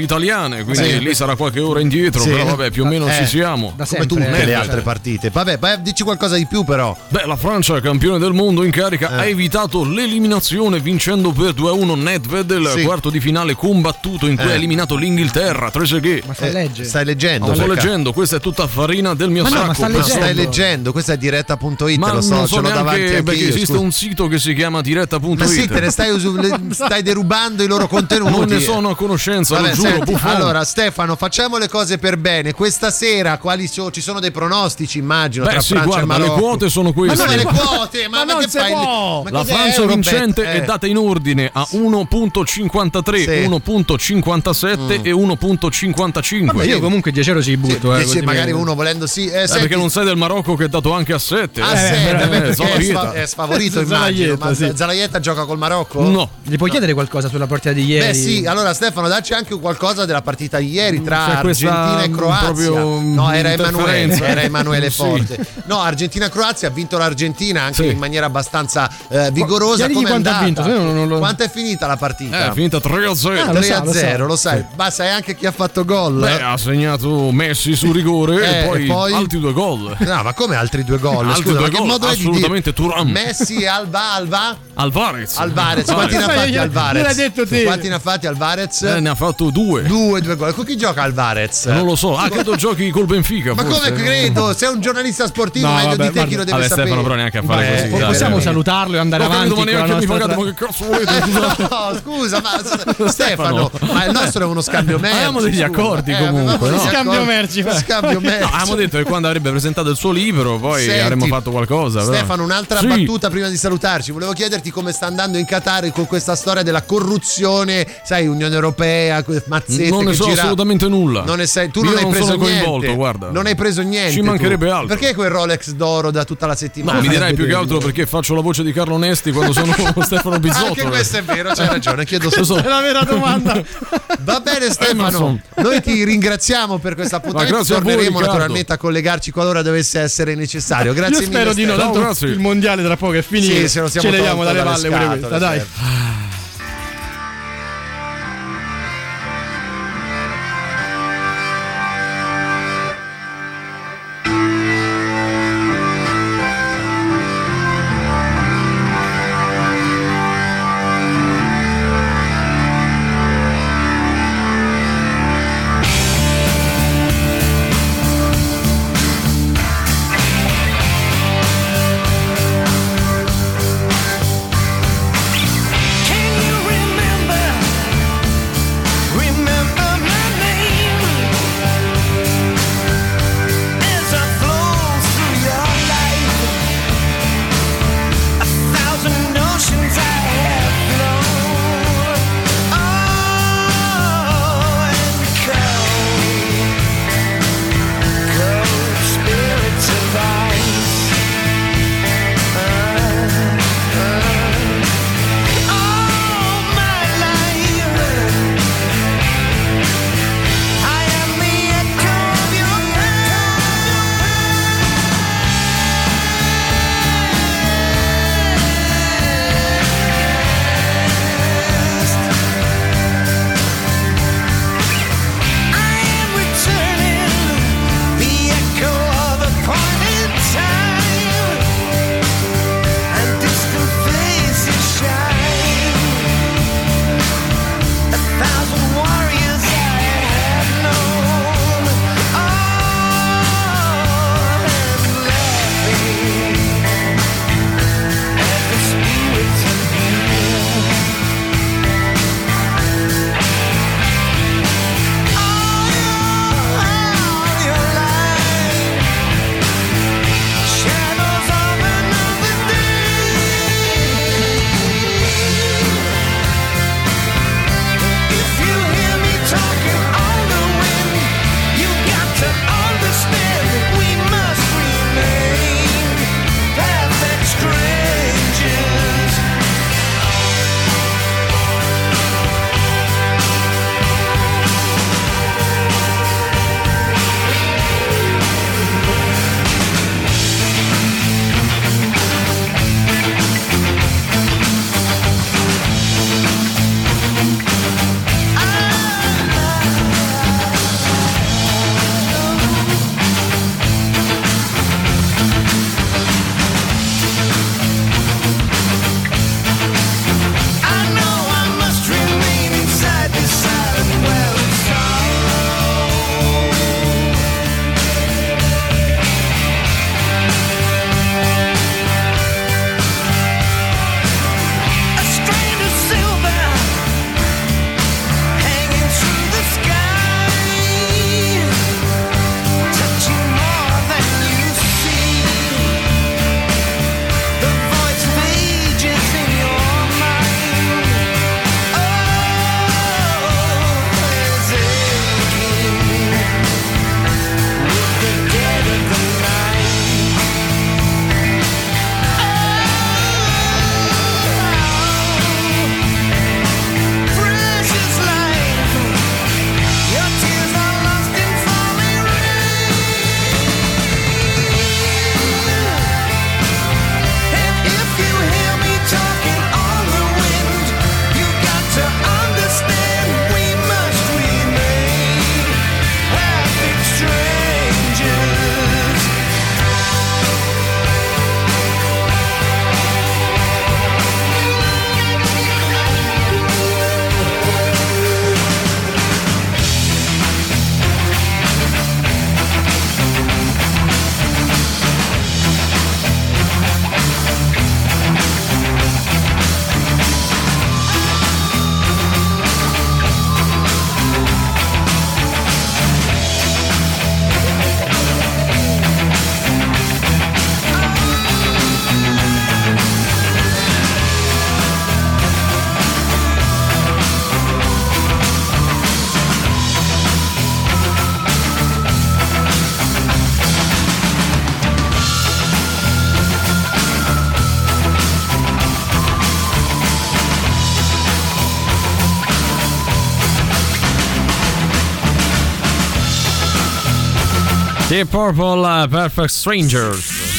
italiane, quindi Sì. lì sarà qualche ora indietro, Sì. però vabbè, più o meno Eh, ci siamo. Come tutte le altre partite. Vabbè, beh, dici qualcosa di più però. Beh, la Francia, campione del mondo in carica, ha evitato l'eliminazione vincendo per 2-1 Nedved il Sì. quarto di finale combattuto in cui Eh. ha eliminato l'Inghilterra. Ma stai legge? Stai leggendo? Lo sto leggendo, questa è tutta farina del mio Ma no, sacco. ma sta Ma penso. stai leggendo, questa è diretta.it, Ma lo so, non so ce l'ho davanti anche perché io. esiste scusa. un sito che si chiama diretta.it. Ma sì, te ne stai, usu- le- stai derubando i loro contenuti. Non ne sono a conoscenza, Vabbè, lo giuro, senti, allora Stefano, facciamo le cose per bene. Questa sera quali so- ci sono dei pronostici, immagino, Beh, tra sì, Francia guarda, le quote sono Ma queste. come le quote? Ma, Ma ma non che può! Ma La Francia Eurobet? vincente Eh. è data in ordine a 1.53, Sì. 1.57 e 1.55. Vabbè, io comunque 10 euro ci butto. eh, Dice, così magari uno volendo sì. Eh, Eh, senti- perché non sei del Marocco che è dato anche a 7. Ah, senti, beh, perché zona è, vieta. sfa- è sfavorito immagino. Ma sì. Zalaietta gioca col Marocco? No. Gli puoi chiedere qualcosa sulla partita di ieri? Beh sì, allora Stefano dacci anche qualcosa della partita di ieri tra C'è questa, Argentina e mm, Croazia. mm, no, era Emanuele, interferenza. era Emanuele Sì. Forte. No, Argentina-Croazia ha vinto l'Argentina anche Sì. in maniera abbastanza eh, vigorosa. Come quanto ha vinto, lo- Quanto è finita la partita? Eh, è finita 3 a 0. Ah, lo 3 sa, a lo 0, sa. lo sai. Ma sai anche chi ha fatto gol? Beh, ha segnato Messi su rigore Eh, e, poi e poi? altri due gol. No, ma come altri due gol? Altri Scusa, due gol, modo è di dire? assolutamente Turam. Messi e Alba Alba? Alvarez. Alvarez, quanti ne ha fatti Alvarez? gliel'hai detto te. Quanti ne ha fatti Alvarez? Eh, ne ha fatto due. Due, due gol. Con chi gioca Alvarez? Non lo so. Ah, credo giochi col Benfica. Ma come credo? Sei un giornalista sportivo, No, meglio vabbè, di te chi lo deve Vabbè, sapere. Stefano, però neanche a fare Beh, così. Possiamo dai. salutarlo e andare avanti ma con la neanche mi pagate, tra- ma che cazzo volete? No, scusa, ma Stefano, ma il nostro è uno scambio merci. Avevamo degli scusa. accordi Eh, comunque, no? Scambio merci. Scambio merci. No, avevamo detto che quando avrebbe presentato il suo libro poi Senti, avremmo fatto qualcosa. però. Stefano, un'altra Sì. battuta prima di salutarci. Volevo chiederti come sta andando in Qatar con questa storia della corruzione, sai, Unione Europea, mazzette Non ne so gira- assolutamente nulla. Non ne sai, tu Io non hai non preso niente. coinvolto, guarda. Non hai preso niente. Ci tu. mancherebbe altro. Perché quel Rolex d'oro da tutta la settimana? No, mi dirai più che altro perché faccio la voce di Carlo Nesti quando sono Stefano Bizzotto. Anche questo è vero, c'hai ragione, chiedo so. È la vera domanda. Va bene Stefano, noi ti ringraziamo per questo appuntamento, grazie a voi, torneremo Riccardo. naturalmente a collegarci qualora dovesse essere necessario. Grazie Io mille. spero di no, tanto grazie. il mondiale tra poco è finito. Sì, se lo siamo Ce leviamo dalle dalle palle pure questa, dai. certo. Deep Purple Perfect Strangers.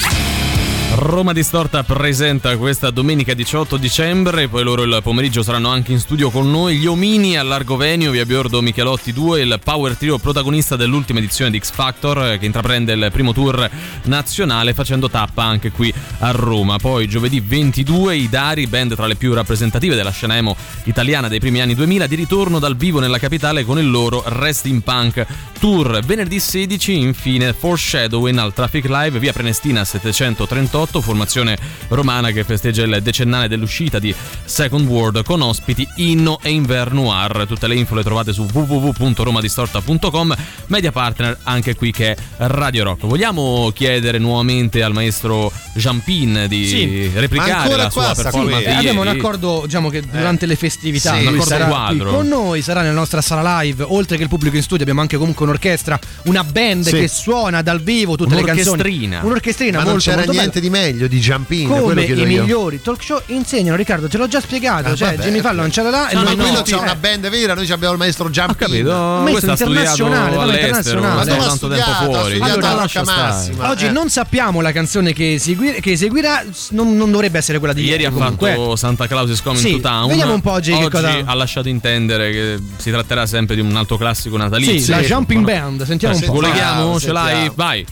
Roma Distorta presenta questa domenica 18 dicembre, poi loro il pomeriggio saranno anche in studio con noi gli Omini a Venio, via Biordo Michelotti 2, il power trio protagonista dell'ultima edizione di X Factor eh, che intraprende il primo tour nazionale facendo tappa anche qui a Roma. Poi giovedì 22 i Dari, band tra le più rappresentative della scena emo italiana dei primi anni 2000, di ritorno dal vivo nella capitale con il loro Rest in Punk Tour. Venerdì 16 infine Foreshadowing al Traffic Live via Prenestina 738 formazione romana che festeggia il decennale dell'uscita di Second World con ospiti Inno e Invernoir. Tutte le info le trovate su www.romadistorta.com, media partner anche qui che è Radio Rock. Vogliamo chiedere nuovamente al maestro Jampin di Sì. replicare la sua performance di Abbiamo un accordo, diciamo che durante le festività Sì, lui un accordo sarà quadro. con noi, sarà nella nostra sala live, oltre che il pubblico in studio, abbiamo anche comunque un'orchestra, una band Sì. che suona dal vivo tutte le canzoni. Un'orchestrina. Un'orchestrina Ma non molto c'era molto niente bella. di meglio di Jumpin, Come quello i io. migliori talk show insegnano, Riccardo, te l'ho già spiegato. Ah, cioè, vabbè. Jimmy Fallon ce l'ha là e Ma noi quello no. c'è una band vera, noi abbiamo il maestro Jumpin. capito? Maestro ha internazionale, all'estero, internazionale. ma ha tanto tempo ha fuori. Allora. Massima. Oggi eh. non sappiamo la canzone che, esegui- che eseguirà, non, non dovrebbe essere quella di Ieri ha comunque. fatto Santa Claus is Coming Sì, to Town. vediamo un po' oggi che cosa- ha lasciato intendere che si tratterà sempre di un altro classico natalizio. Sì, la Jumping Band, sentiamo Eh, un po'. Colleghiamo, ce Sentiamo. l'hai? Vai.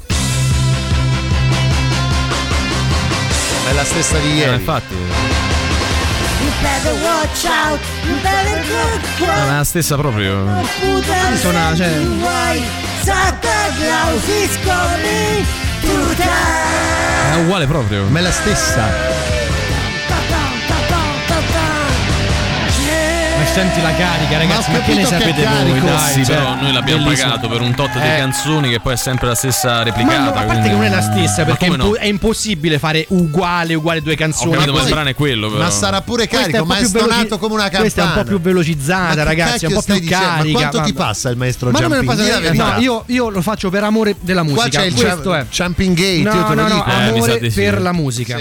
È la stessa di Eh, ieri. infatti, out, you better look è la stessa proprio. Suona, cioè-. È uguale proprio. Ma è la stessa. Senti la carica, ragazzi, Ma ma, che ne capito che sapete voi? carico, Dai, sì, cioè, però noi l'abbiamo bellissimo. pagato per un tot di Eh. canzoni che poi è sempre la stessa Ma replicata. no, a parte quindi- che non è la stessa, Ma perché è, come impo- no? è impossibile fare uguale, uguale due Ho canzoni. capito, ma il poi- brano è quello. Però. Ma sarà pure carico, ma è più veloci- stonato come una campana. Questa è un po' più velocizzata, Ma ragazzi, è un po' più dicendo? carica. Ma quanto ti passa il maestro Ma la verità. No, io, io lo faccio per amore della musica. Qua c'è il Questo Jump- è. Jumping Gate, io No, no, no. Eh, amore sì. per la musica.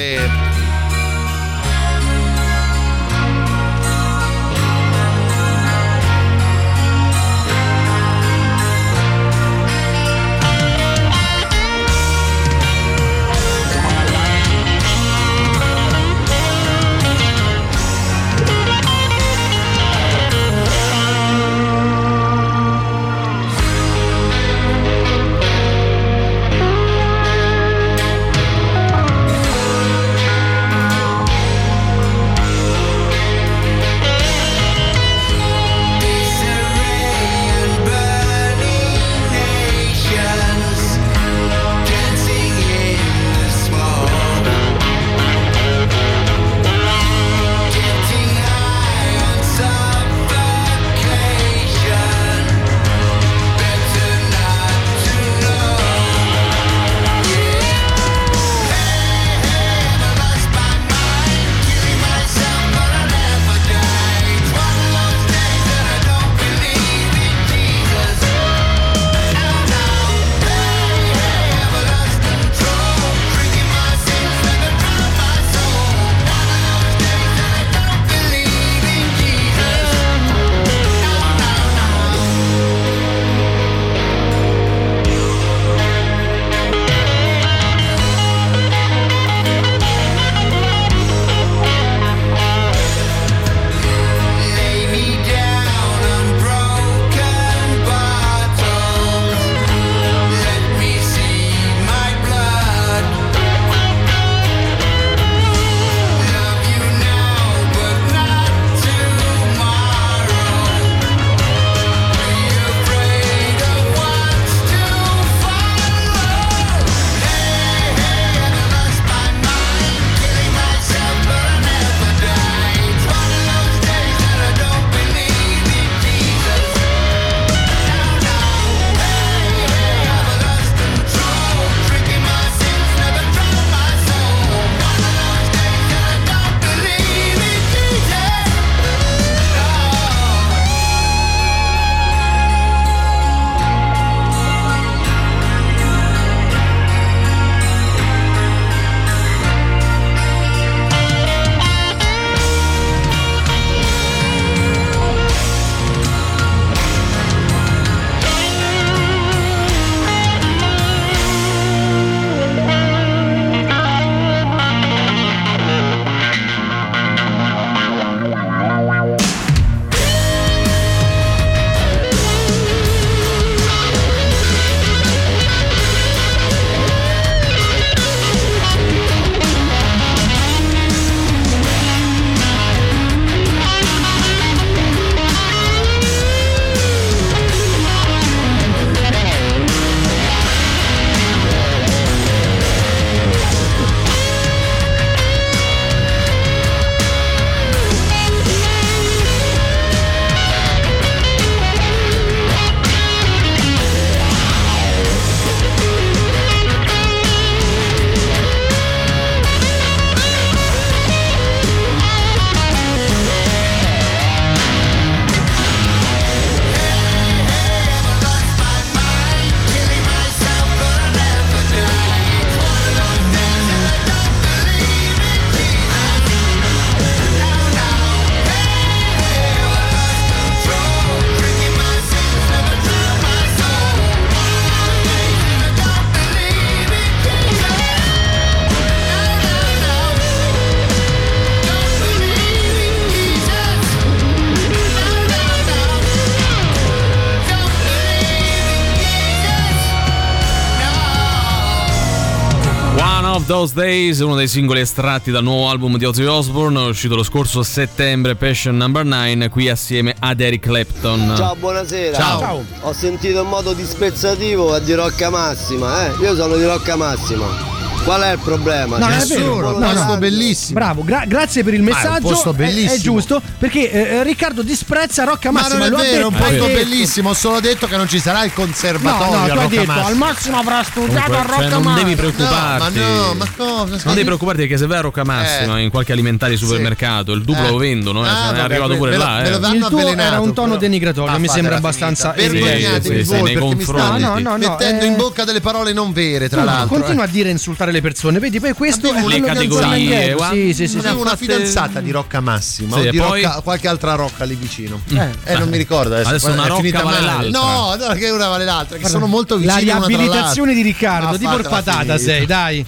Those Days, uno dei singoli estratti dal nuovo album di Ozzy Osbourne, uscito lo scorso settembre, Passion Number 9, qui assieme ad Eric Clapton. Ciao, buonasera. Ciao. Ho sentito in modo disprezzativo di Rocca Massima, eh? Io sono di Rocca Massima. Qual è il problema? No, Cioè, è vero. No, no. bellissimo. Bravo, gra- grazie per il Ma è un messaggio. posto È- È, bellissimo. giusto perché eh, Riccardo disprezza Rocca Ma Massima. non è vero, è un posto bellissimo. Ho solo detto che non ci sarà il No, conservatorio no, a tu hai Rocca detto al massimo avrà studiato a Rocca cioè, non devi preoccuparti. No, ma no, ma cosa? Non devi preoccuparti perché se vai a Rocca Massima in qualche alimentare supermercato, il duplo Eh. lo vendono, eh, Ah, è arrivato pure là. eh. danno Il tuo avvelenato, era un tono denigratorio, Ma mi sembra fatela abbastanza evidente. Vergognatevi voi nei perché mi confronti. state No, no, no, mettendo eh. in bocca delle parole non vere, tra l'altro. Continua a dire e insultare le persone, vedi? Poi questo è che categorie, guarda. Sì, sì, sì. Sì. una fidanzata di Rocca Massima Sì, o di poi? Rocca- qualche altra rocca lì vicino. Eh. Eh, non mi ricordo adesso. Adesso una rocca finita vale male. l'altra. No, no, che una vale l'altra, che Guarda, sono molto La vicine una tra riabilitazione di. Riccardo, fatela porpatata finita. sei, dai.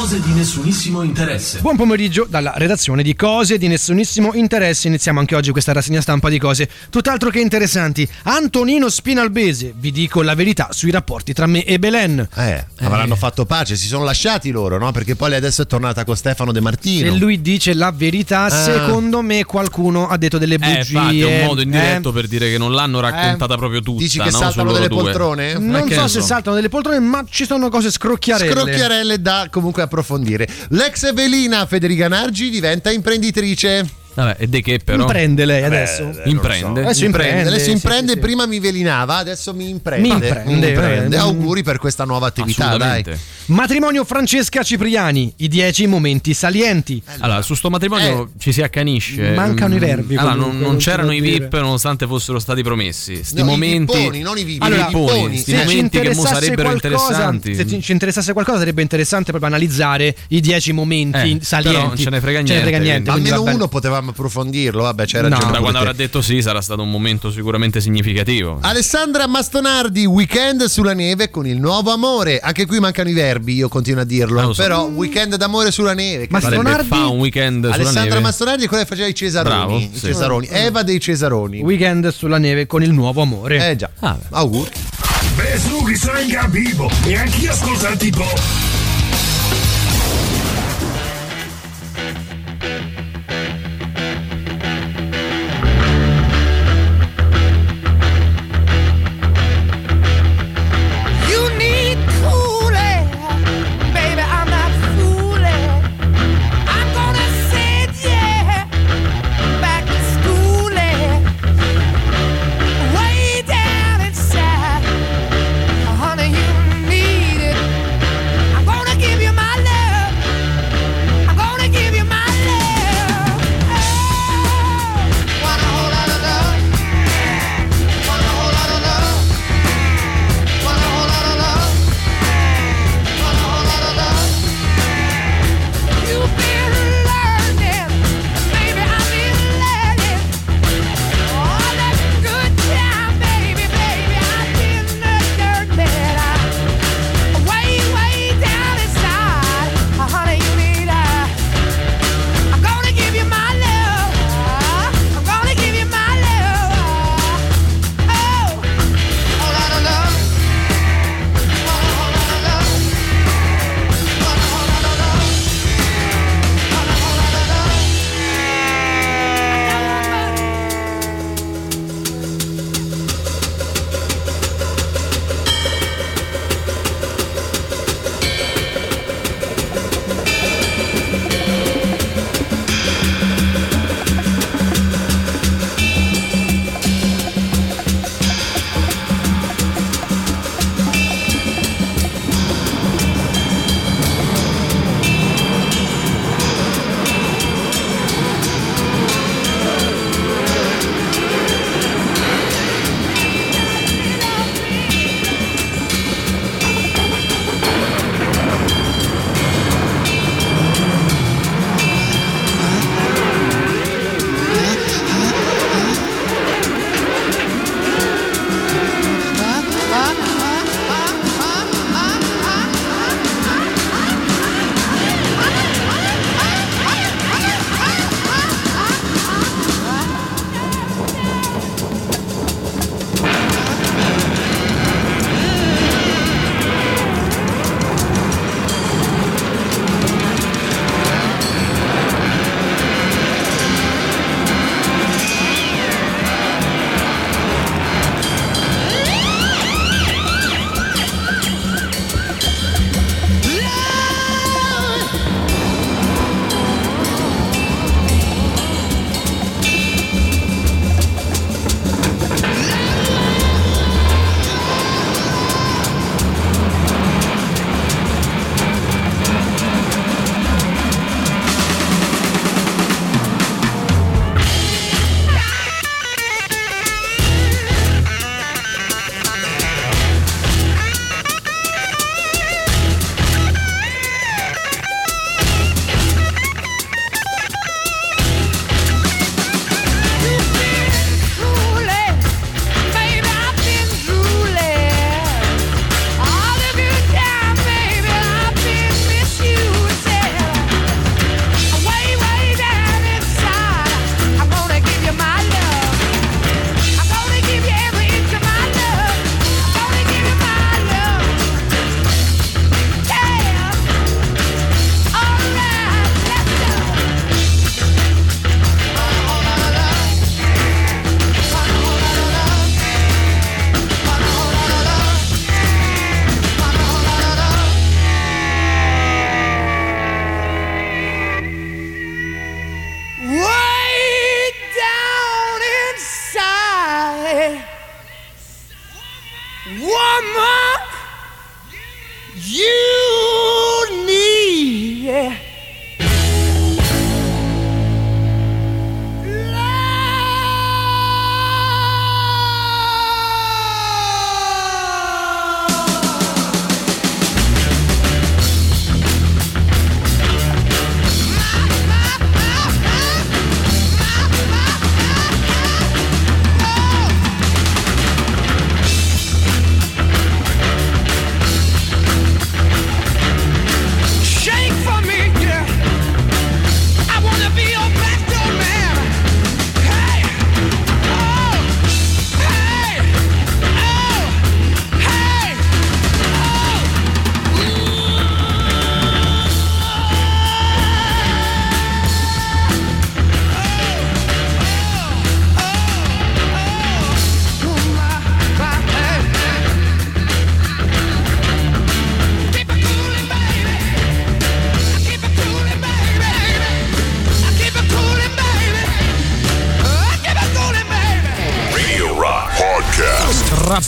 Cose di nessunissimo interesse. Buon pomeriggio dalla redazione di Cose di nessunissimo interesse. Iniziamo anche oggi questa rassegna stampa di cose tutt'altro che interessanti. Antonino Spinalbese, vi dico la verità sui rapporti tra me e Belen. Eh, avranno fatto pace, si sono lasciati loro, no? Perché poi lei adesso è tornata con Stefano De Martino. Se lui dice la verità, Ah. secondo me qualcuno ha detto delle Eh, bugie. infatti, è un modo eh. indiretto per dire che non l'hanno raccontata proprio tutta. Dici che no? saltano delle due. poltrone? Non so ne se so. saltano delle poltrone, ma ci sono cose scrocchiarelle. Scrocchiarelle da comunque approfondire. L'ex velina Federica Nargi diventa imprenditrice. Vabbè, e di che però? Imprende lei adesso? Eh, non lo so. Imprende. Adesso imprende, Adesso sì, imprende, sì, sì. prima mi velinava, adesso mi imprende. Mi imprende, eh, Auguri per questa nuova attività, dai. Matrimonio Francesca Cipriani, i 10 momenti salienti. Allora, su sto matrimonio ci si accanisce. Mancano i Mm, verbi, Allora, non, non c'erano i VIP dire. nonostante fossero stati promessi. Sti No, i momenti. vipponi, non i vivi, Allora, i vipponi. sti se ci momenti che mo interessasse sarebbero qualcosa, interessanti. se ci- interessasse qualcosa sarebbe interessante proprio analizzare i 10 momenti Eh, salienti. non ce ne frega niente, Almeno va bene. Approfondirlo, vabbè, c'è No. ragione. da quando avrà detto sì, sarà stato un momento sicuramente significativo. Alessandra Mastonardi, weekend sulla neve con il nuovo amore. Anche qui mancano i verbi, io continuo a dirlo. Ah, lo so. Però weekend d'amore sulla neve. Mastonardi- fa un weekend sulla Alessandra neve. Mastonardi è quella che faceva i Cesaroni. Bravo, sì. Cesaroni. Eva dei Cesaroni. Weekend sulla neve con il nuovo amore. Eh già. Ah, Auguri. Beh, su, che sono in capivo. E anch'io ascolto il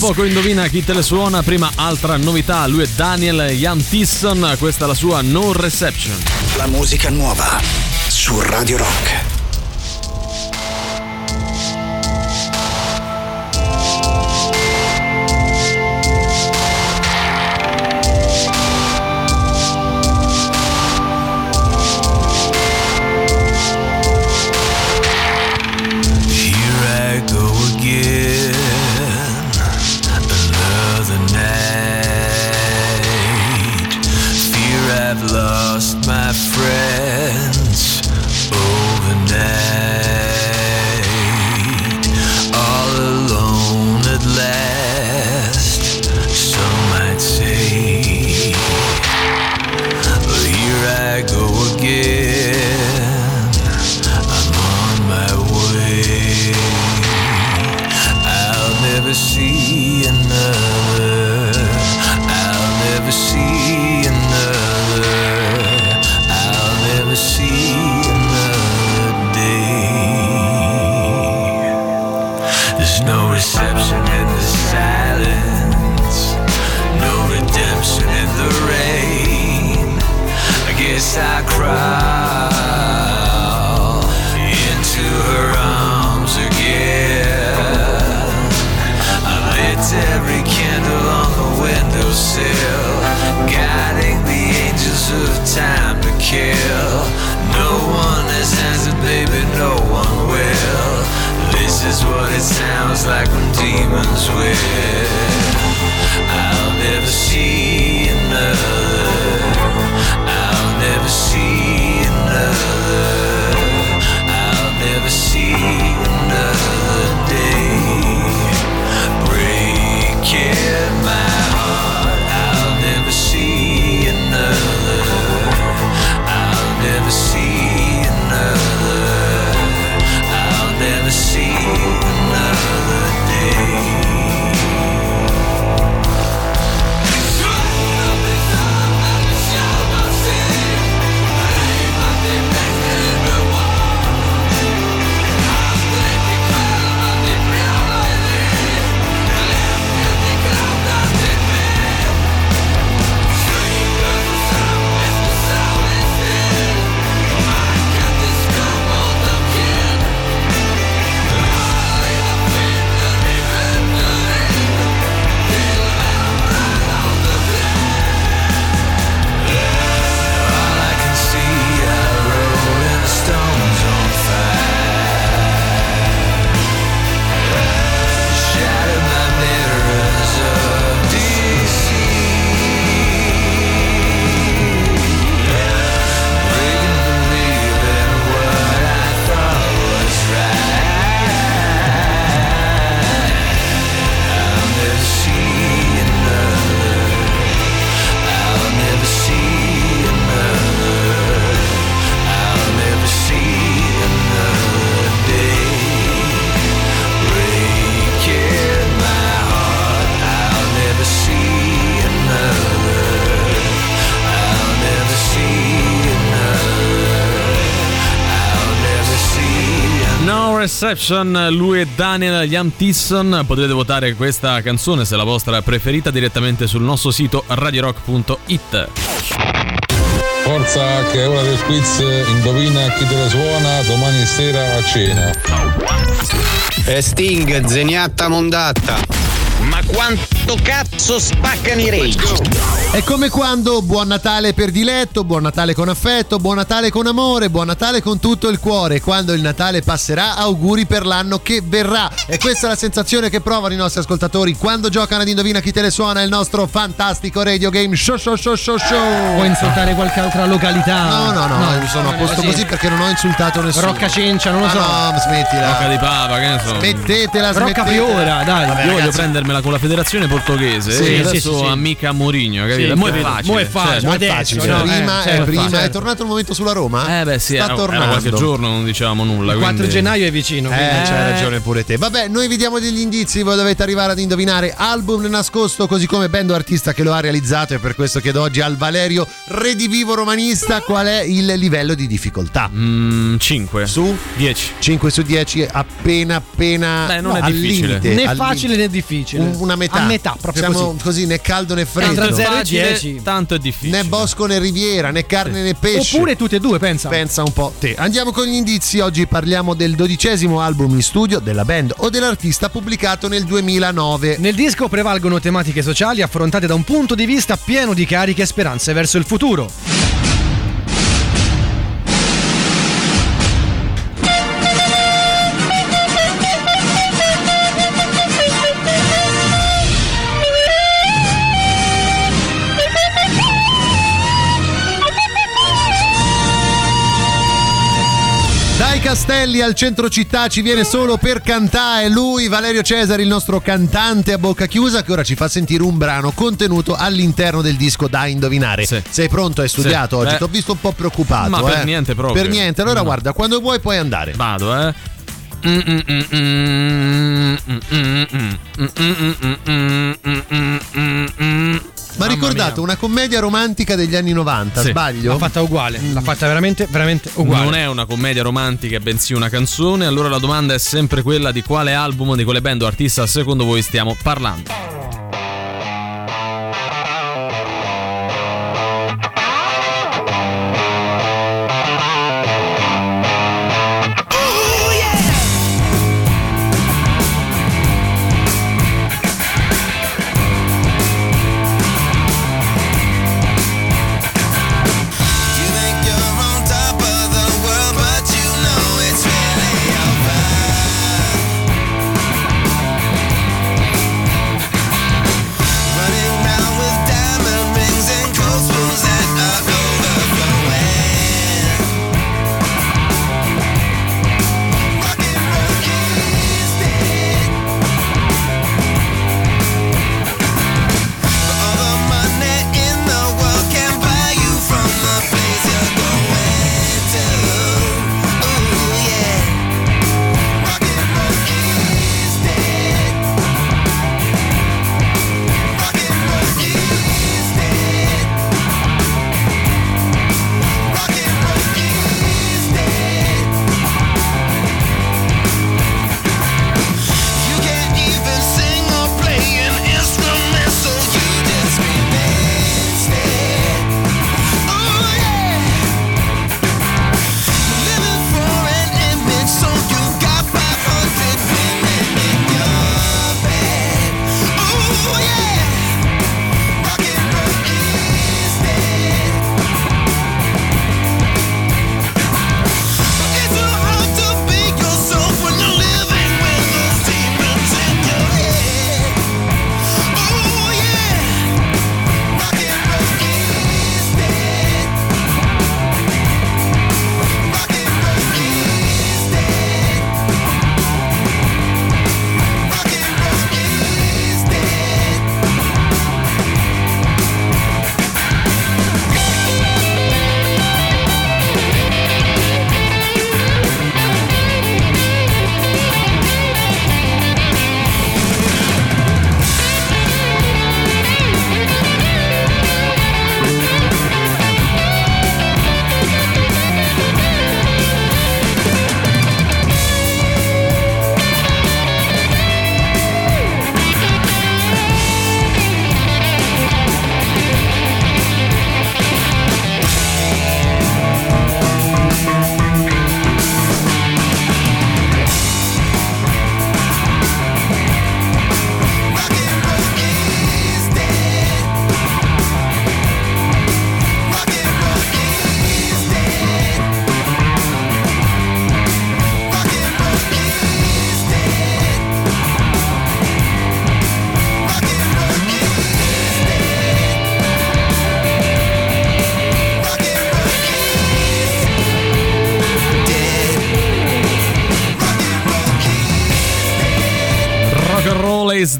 poco indovina chi te le suona. Prima altra novità, lui è Daniel Jan Tisson, questa è la sua No Reception. La musica nuova su Radio Rock. No Reception, lui è Daniel Jan Tisson. Potete votare questa canzone se è la vostra preferita direttamente sul nostro sito radiorock.it. Forza che è ora del quiz, indovina chi te la suona domani sera a cena. E Sting, zeniatta mondatta. Ma quanto cazzo spaccano i rage? È come quando buon Natale per diletto, buon Natale con affetto, buon Natale con amore, buon Natale con tutto il cuore. Quando il Natale passerà, auguri per l'anno che verrà. E questa è la sensazione che provano i nostri ascoltatori quando giocano ad Indovina chi te le suona il nostro fantastico radio game show show show show show. Puoi insultare qualche altra località? No, no, no, No, mi sono a posto così. perché non ho insultato nessuno. Rocca Cencia, non lo so. Ah, no, smettila. Rocca di Papa, che ne so. Smettetela, Rocca smettetela. Priora, dai. Vabbè, Io voglio ragazzi, prendermela con la federazione portoghese. Sì, e sì, adesso sì, sì. amica Mourinho, capito? Sì, Mo' è facile. Mo' è facile, cioè, mo' è adesso, facile. no? prima, Eh, eh, certo. prima Certo. è tornato il momento sulla Roma? Eh beh sì, sta era, tornando. era qualche giorno non dicevamo nulla. 4 quindi- gennaio è vicino. Eh, quindi- c'hai ragione pure te. Vabbè, noi vi diamo degli indizi, voi dovete arrivare ad indovinare album nascosto, così come band o artista che lo ha realizzato. E per questo chiedo oggi al Valerio Redivivo Romanista qual è il livello di difficoltà. 5 su 10. 5 su 10, appena appena Beh, non è al difficile. limite, né facile né difficile. Un- una metà. A metà, proprio Siamo così. né caldo né freddo. Tra zero e Facile, 10. Tanto è difficile. Né bosco né riviera, né carne né pesce. Oppure tutte e due, pensa. Pensa un po' te. Andiamo con gli indizi. Oggi parliamo del dodicesimo album in studio della band o dell'artista pubblicato nel 2009. Nel disco prevalgono tematiche sociali affrontate da un punto di vista pieno di cariche e speranze verso il futuro. Castelli al centro città ci viene solo per cantare lui, Valerio Cesari, il nostro cantante a bocca chiusa, che ora ci fa sentire un brano contenuto all'interno del disco da indovinare. Sì. Sei pronto? Hai studiato Sì. oggi? Eh. Ti ho visto un po' preoccupato. Ma per eh. niente proprio. Per niente. Allora, No. guarda, quando vuoi puoi andare. Vado, eh. Ma ricordate, una commedia romantica degli anni 90, Sì. sbaglio? L'ha fatta uguale. L'ha fatta veramente, veramente uguale. Non è una commedia romantica, bensì una canzone. Allora la domanda è sempre quella di quale album, di quale band o artista secondo voi stiamo parlando.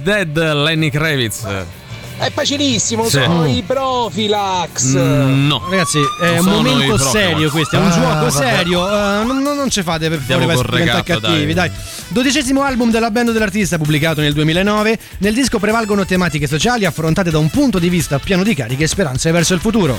Dead, Lenny Kravitz. È facilissimo, Sì. sono Mm. i Profilax. Mm, no. Ragazzi, è Non un momento serio questo, è un Ah, gioco vabbè. serio. eh, non, non- non ci fate per favore diventare cattivi, dai. Dodicesimo album della band dell'artista pubblicato nel 2009. Nel disco prevalgono tematiche sociali affrontate da un punto di vista pieno di cariche e speranze verso il futuro.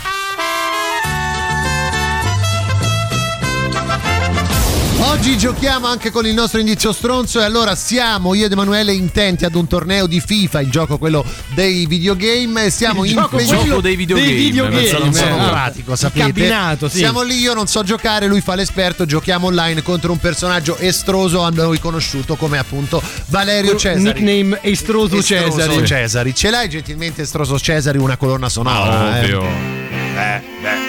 Oggi giochiamo anche con il nostro indizio stronzo e allora siamo io ed Emanuele intenti ad un torneo di FIFA, il gioco quello dei videogame, siamo Il in gioco quello dei videogame, dei videogame, un sono po'. pratico, sapete. cabinato, sì. Siamo lì, io non so giocare, lui fa l'esperto, giochiamo online contro un personaggio estroso a noi conosciuto come appunto Valerio Cesari. Nickname Estroso Estroso Cesari. Cesari. Ce l'hai gentilmente Estroso Cesari una colonna sonora? Ovvio. Eh? Beh, beh.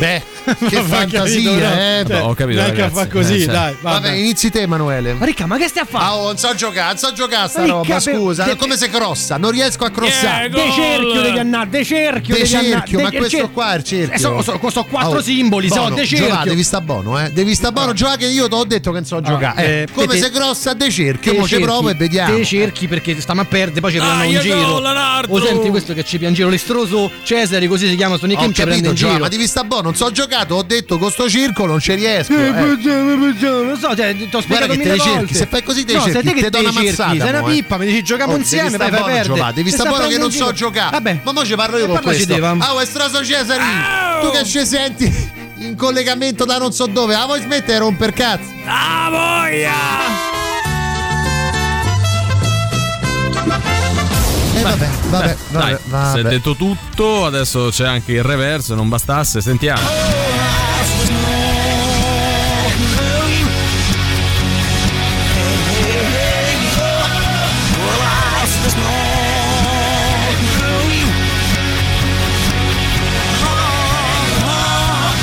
Beh, che fantasia, capito, eh? Vabbè, ho capito, Dai che ragazzi. fa così, Eh, dai. Vabbè, Vabbè. inizi te, Emanuele. Ma Ricca, ma che stai a fare? Ah, oh, non so giocare, non so giocare sta Ricca, roba, scusa. de- Come se crossa? Non riesco a crossare. Yeah, De cerchio devi andare, de cerchio De cerchio, de- ma questo cer- qua è il cerchio. Eh, so, so, so quattro Oh, simboli, so, Bono, de Giovanni, cerchio. devi sta buono, eh. Devi sta buono, gioca che io ti ho detto che non so giocare. eh, Eh, come te- se crossa de cerchio, mo ci provo e vediamo. Te cerchi perché stiamo a perdere, poi ci prendono in giro. O senti questo che ci piange l'estroso Cesari, così si chiama sto Ho nickname, ci prende capito, in giro. ma devi sta buono, non so giocato, ho detto con sto circo non ci riesco. Eh, eh. Non so, cioè, ti ho spiegato Guarda che te mille le volte. cerchi, se fai così te no, cerchi, te do una cerchi, mazzata, sei una eh. pippa, mi dici giochiamo Oh, insieme, devi vai, fai perdere. Giovanni, devi sta buono che non so giocare. Vabbè. Ma mo ci parlo io E con questo. Ah, oh, Estroso Cesari, tu che ci senti in collegamento da non so dove, ah vuoi smettere di romper cazzo? Ah, voglia! Eh vabbè, vabbè, Dai, vabbè, si è vabbè. detto tutto, adesso c'è anche il reverso, non bastasse, sentiamo.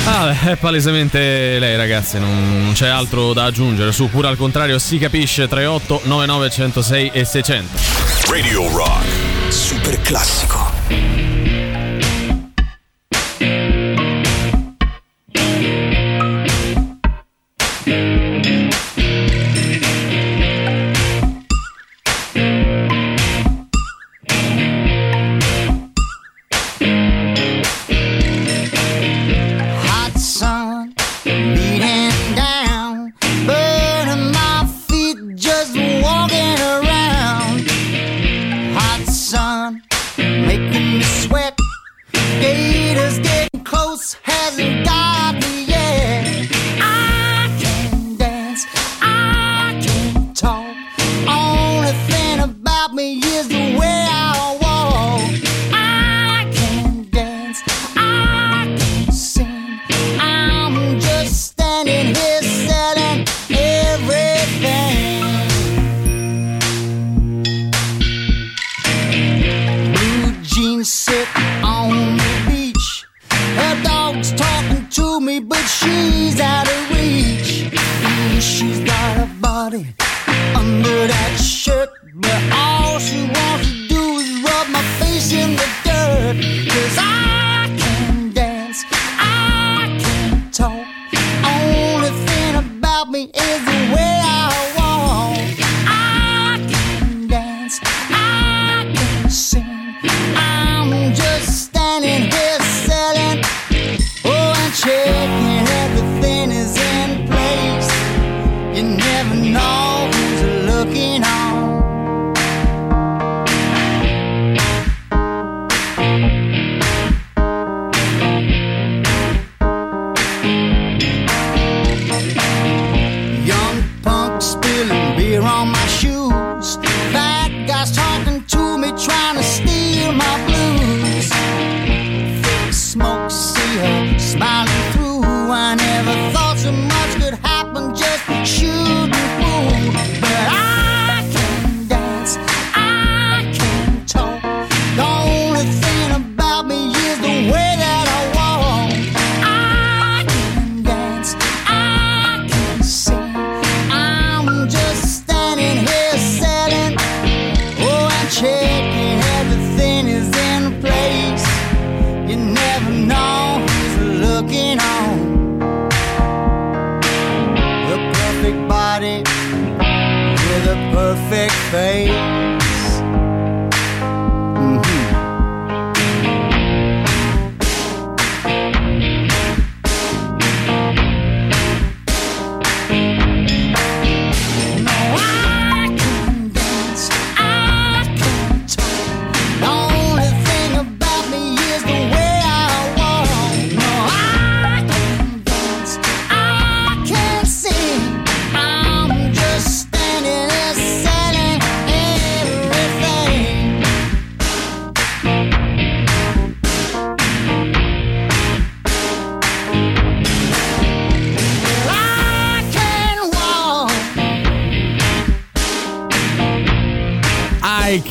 Ah, è palesemente lei, ragazzi, non, non c'è altro da aggiungere. Su, pure al contrario, si capisce 38 99 106 e 600. Radio Rock. Classico. I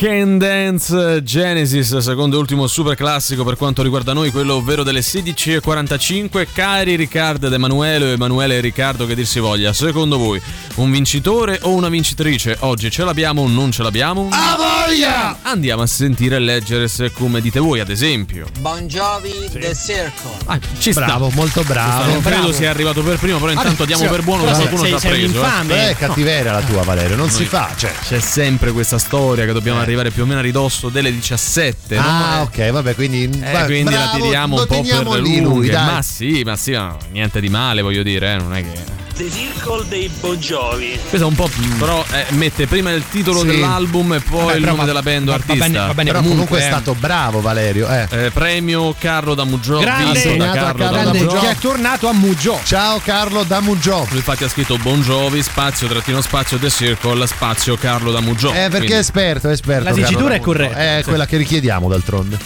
Genesis, secondo e ultimo super classico per quanto riguarda noi, quello ovvero delle 16.45. Cari Riccardo ed Emanuele, o Emanuele e Riccardo, che dir si voglia, secondo voi un vincitore o una vincitrice? Oggi ce l'abbiamo o non ce l'abbiamo? A voglia! Andiamo a sentire e leggere se come dite voi, ad esempio. Bon Jovi The Circle. Ah, ci sta. Bravo, molto bravo. Non credo sia arrivato per primo, però intanto diamo per buono che Però qualcuno ci ha preso. eh. infame. Eh, cattiveria la tua, Valerio, non si Noi- fa. Cioè. C'è sempre questa storia che dobbiamo arrivare più o meno a ridosso delle 17. no? Ah, ok, vabbè, quindi, Eh, va- quindi la bravo, tiriamo lo un po' per lui, lunghe. dai. Ma sì, ma sì, ma niente di male, voglio dire, eh, non è che. The Circle dei Bon Jovi. Questo è un po'. Però eh, mette prima il titolo Sì. dell'album e poi Vabbè, il nome va- della band o va- va artista. bene- va bene Però comunque è stato bravo Valerio. Eh. premio Carlo da Muggio. Grande, da a Carlo da grande, Muggio. che è tornato a Muggio. Ciao Carlo da Muggio. Lui infatti ha scritto Bon Jovi, spazio, trattino spazio, The Circle, spazio Carlo da Muggio. Eh, perché è esperto, è esperto. La dicitura Carlo è corretta. È Sì. quella che richiediamo d'altronde.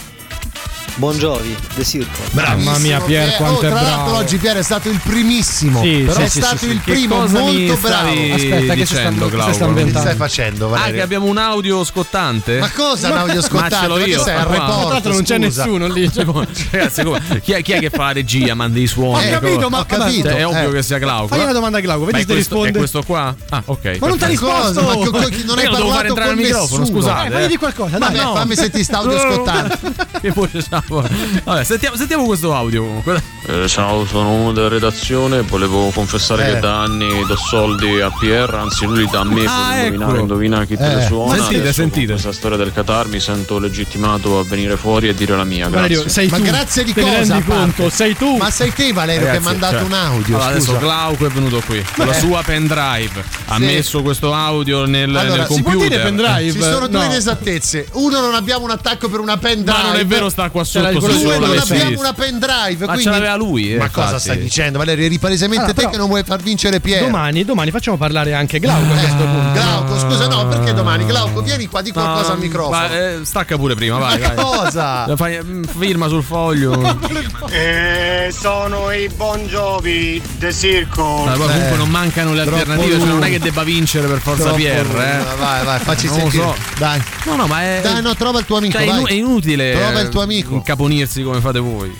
Jovi The Circle. Bravissimo, Mamma mia, Pier, Pier. quanto oh, è tra bravo. l'altro oggi Pier è stato il primissimo. Sì, però sì, è sì, stato sì, il primo molto bravo. Aspetta, che si sta- dicendo, che sta inventando? stai facendo, Ah, Valerio? che abbiamo un audio scottante? Ma cosa un audio Ma scottante? ce l'ho Ma io. sei, report, Tra l'altro non c'è scusa. nessuno lì. Cioè, Ragazzi, come- chi, è, chi è che fa la regia? Manda i suoni? Ho capito, ma- Ho capito. Cioè, è ovvio eh. che sia Glauco. Fagli una domanda a Glauco, vedi Ma se è ti questo, risponde. è questo qua? Ah, ok. Ma non ti ha risposto. Ma non hai parlato entrare con il microfono, nessuno. scusate. Eh, fagli di qualcosa, fammi sentire sta audio scottante. Che voce c'ha? Vabbè, sentiamo, sentiamo questo audio comunque. Eh, ciao, sono uno della redazione. Volevo confessare Eh. che da anni do soldi a Pierre, anzi lui li dà a me Ah, per indovinare, ecco. indovina chi te Eh. le suona. Sentite, Adesso sentite. Questa storia del Qatar mi sento legittimato a venire fuori e dire la mia. Grazie. Valerio, sei Ma tu. grazie di Te cosa? conto? Sei tu. Ma sei te, Valerio, che hai Ragazzi, mandato cioè, un audio. allora, adesso. Glauco è venuto qui con la Eh. sua pendrive. Ha Sì. messo questo audio nel, Allora, nel si può computer. dire pendrive? Ci sono due No. inesattezze. Uno, non abbiamo un attacco per una pendrive. Ma non è vero, sta qua solo Due, non abbiamo una pendrive. Ma quindi... ce l'aveva lui. eh, Ma cosa stai dicendo, Valerio? Eri palesemente Allora, te che non vuoi far vincere Piero. Domani, domani facciamo parlare anche Glauco a questo punto. Glauco, scusa, no, perché domani? Glauco, vieni qua, di qualcosa No, al microfono. ma, eh, stacca pure prima, vai. Ma vai. cosa? Fai- mm, firma sul foglio. Eh, sono i Bon Jovi The Circle. Ma poi comunque Eh, non mancano le alternative, cioè non è che debba vincere per forza Troppo Pierre, lungo. eh. Vai, vai, facci Non lo sentire. so. Dai. No, no, ma è. Dai, no, trova il tuo amico, cioè, è, inu- vai. è inutile. Trova il tuo eh, amico. Incaponirsi come fate voi.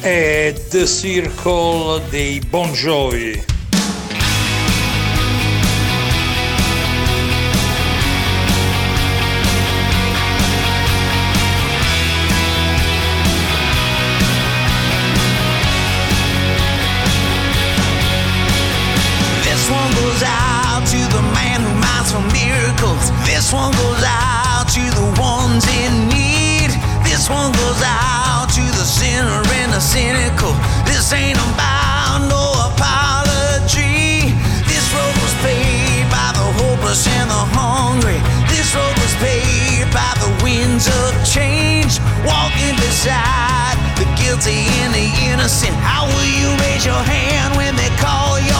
È The Circle dei Bon Jovi. The cynical. This ain't about no apology. This road was paid by the hopeless and the hungry. This road was paid by the winds of change. Walking beside the guilty and the innocent. How will you raise your hand when they call your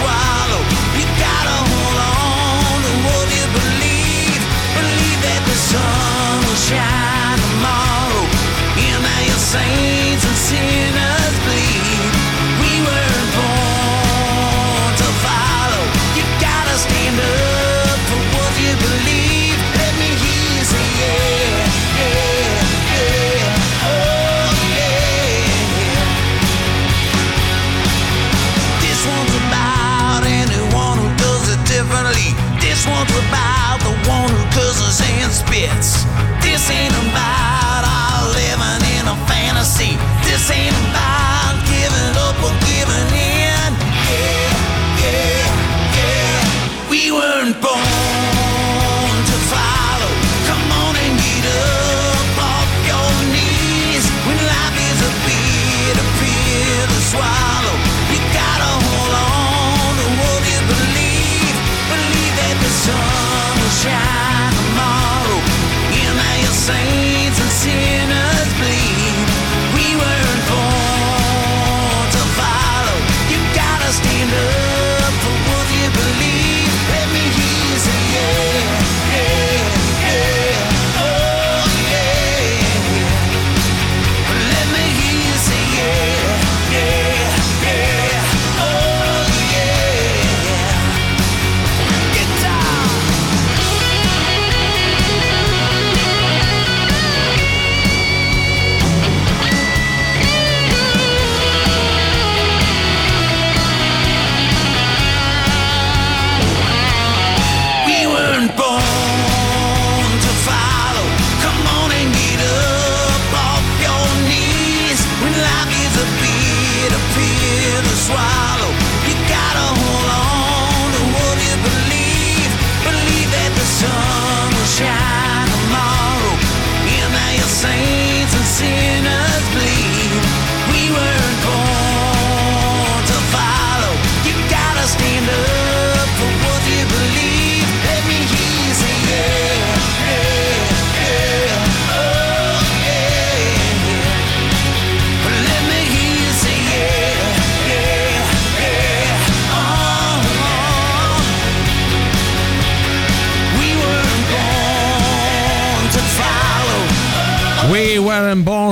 soir one who curses and spits. This ain't about our living in a fantasy. This ain't about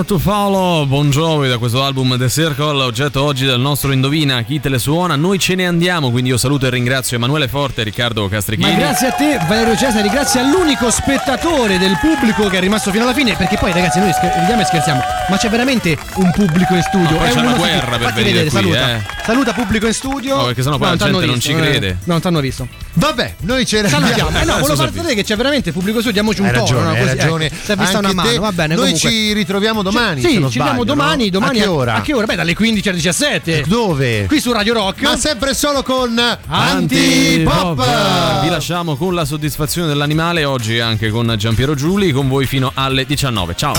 to Follow, Bon Jovi da questo album The Circle, oggetto oggi del nostro Indovina chi te le suona. Noi ce ne andiamo, quindi io saluto e ringrazio Emanuele Forte e Riccardo Castrichini. Ma grazie a te, Valerio Cesari, grazie all'unico spettatore del pubblico che è rimasto fino alla fine. Perché poi, ragazzi, noi scher- ridiamo e scherziamo, ma c'è veramente un pubblico in studio. No, poi È c'è una guerra per venire vedere, qui, saluta. eh. Saluta pubblico in studio. No, perché sennò poi la t'hanno gente non visto, ci eh. crede. No, non t'hanno visto. Vabbè, noi ce ne Salutiamo. andiamo. Eh no, volevo far vedere che c'è veramente pubblico studio, diamoci un tono. ragione, no? hai Così, ragione. ecco, si è vista una mano, va bene. Noi comunque. ci ritroviamo domani. Sì, ci vediamo domani. no? domani A che ora? A che ora? Beh, dalle 15 alle 17. Dove? Qui su Radio Rock. Ma sempre solo con Antipop. Antipop. Vi lasciamo con la soddisfazione dell'animale, oggi anche con Giampiero Giuli, con voi fino alle 19. Ciao.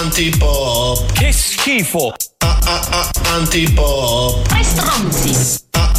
Antipop. Che schifo! Antipop. Tre stronzi!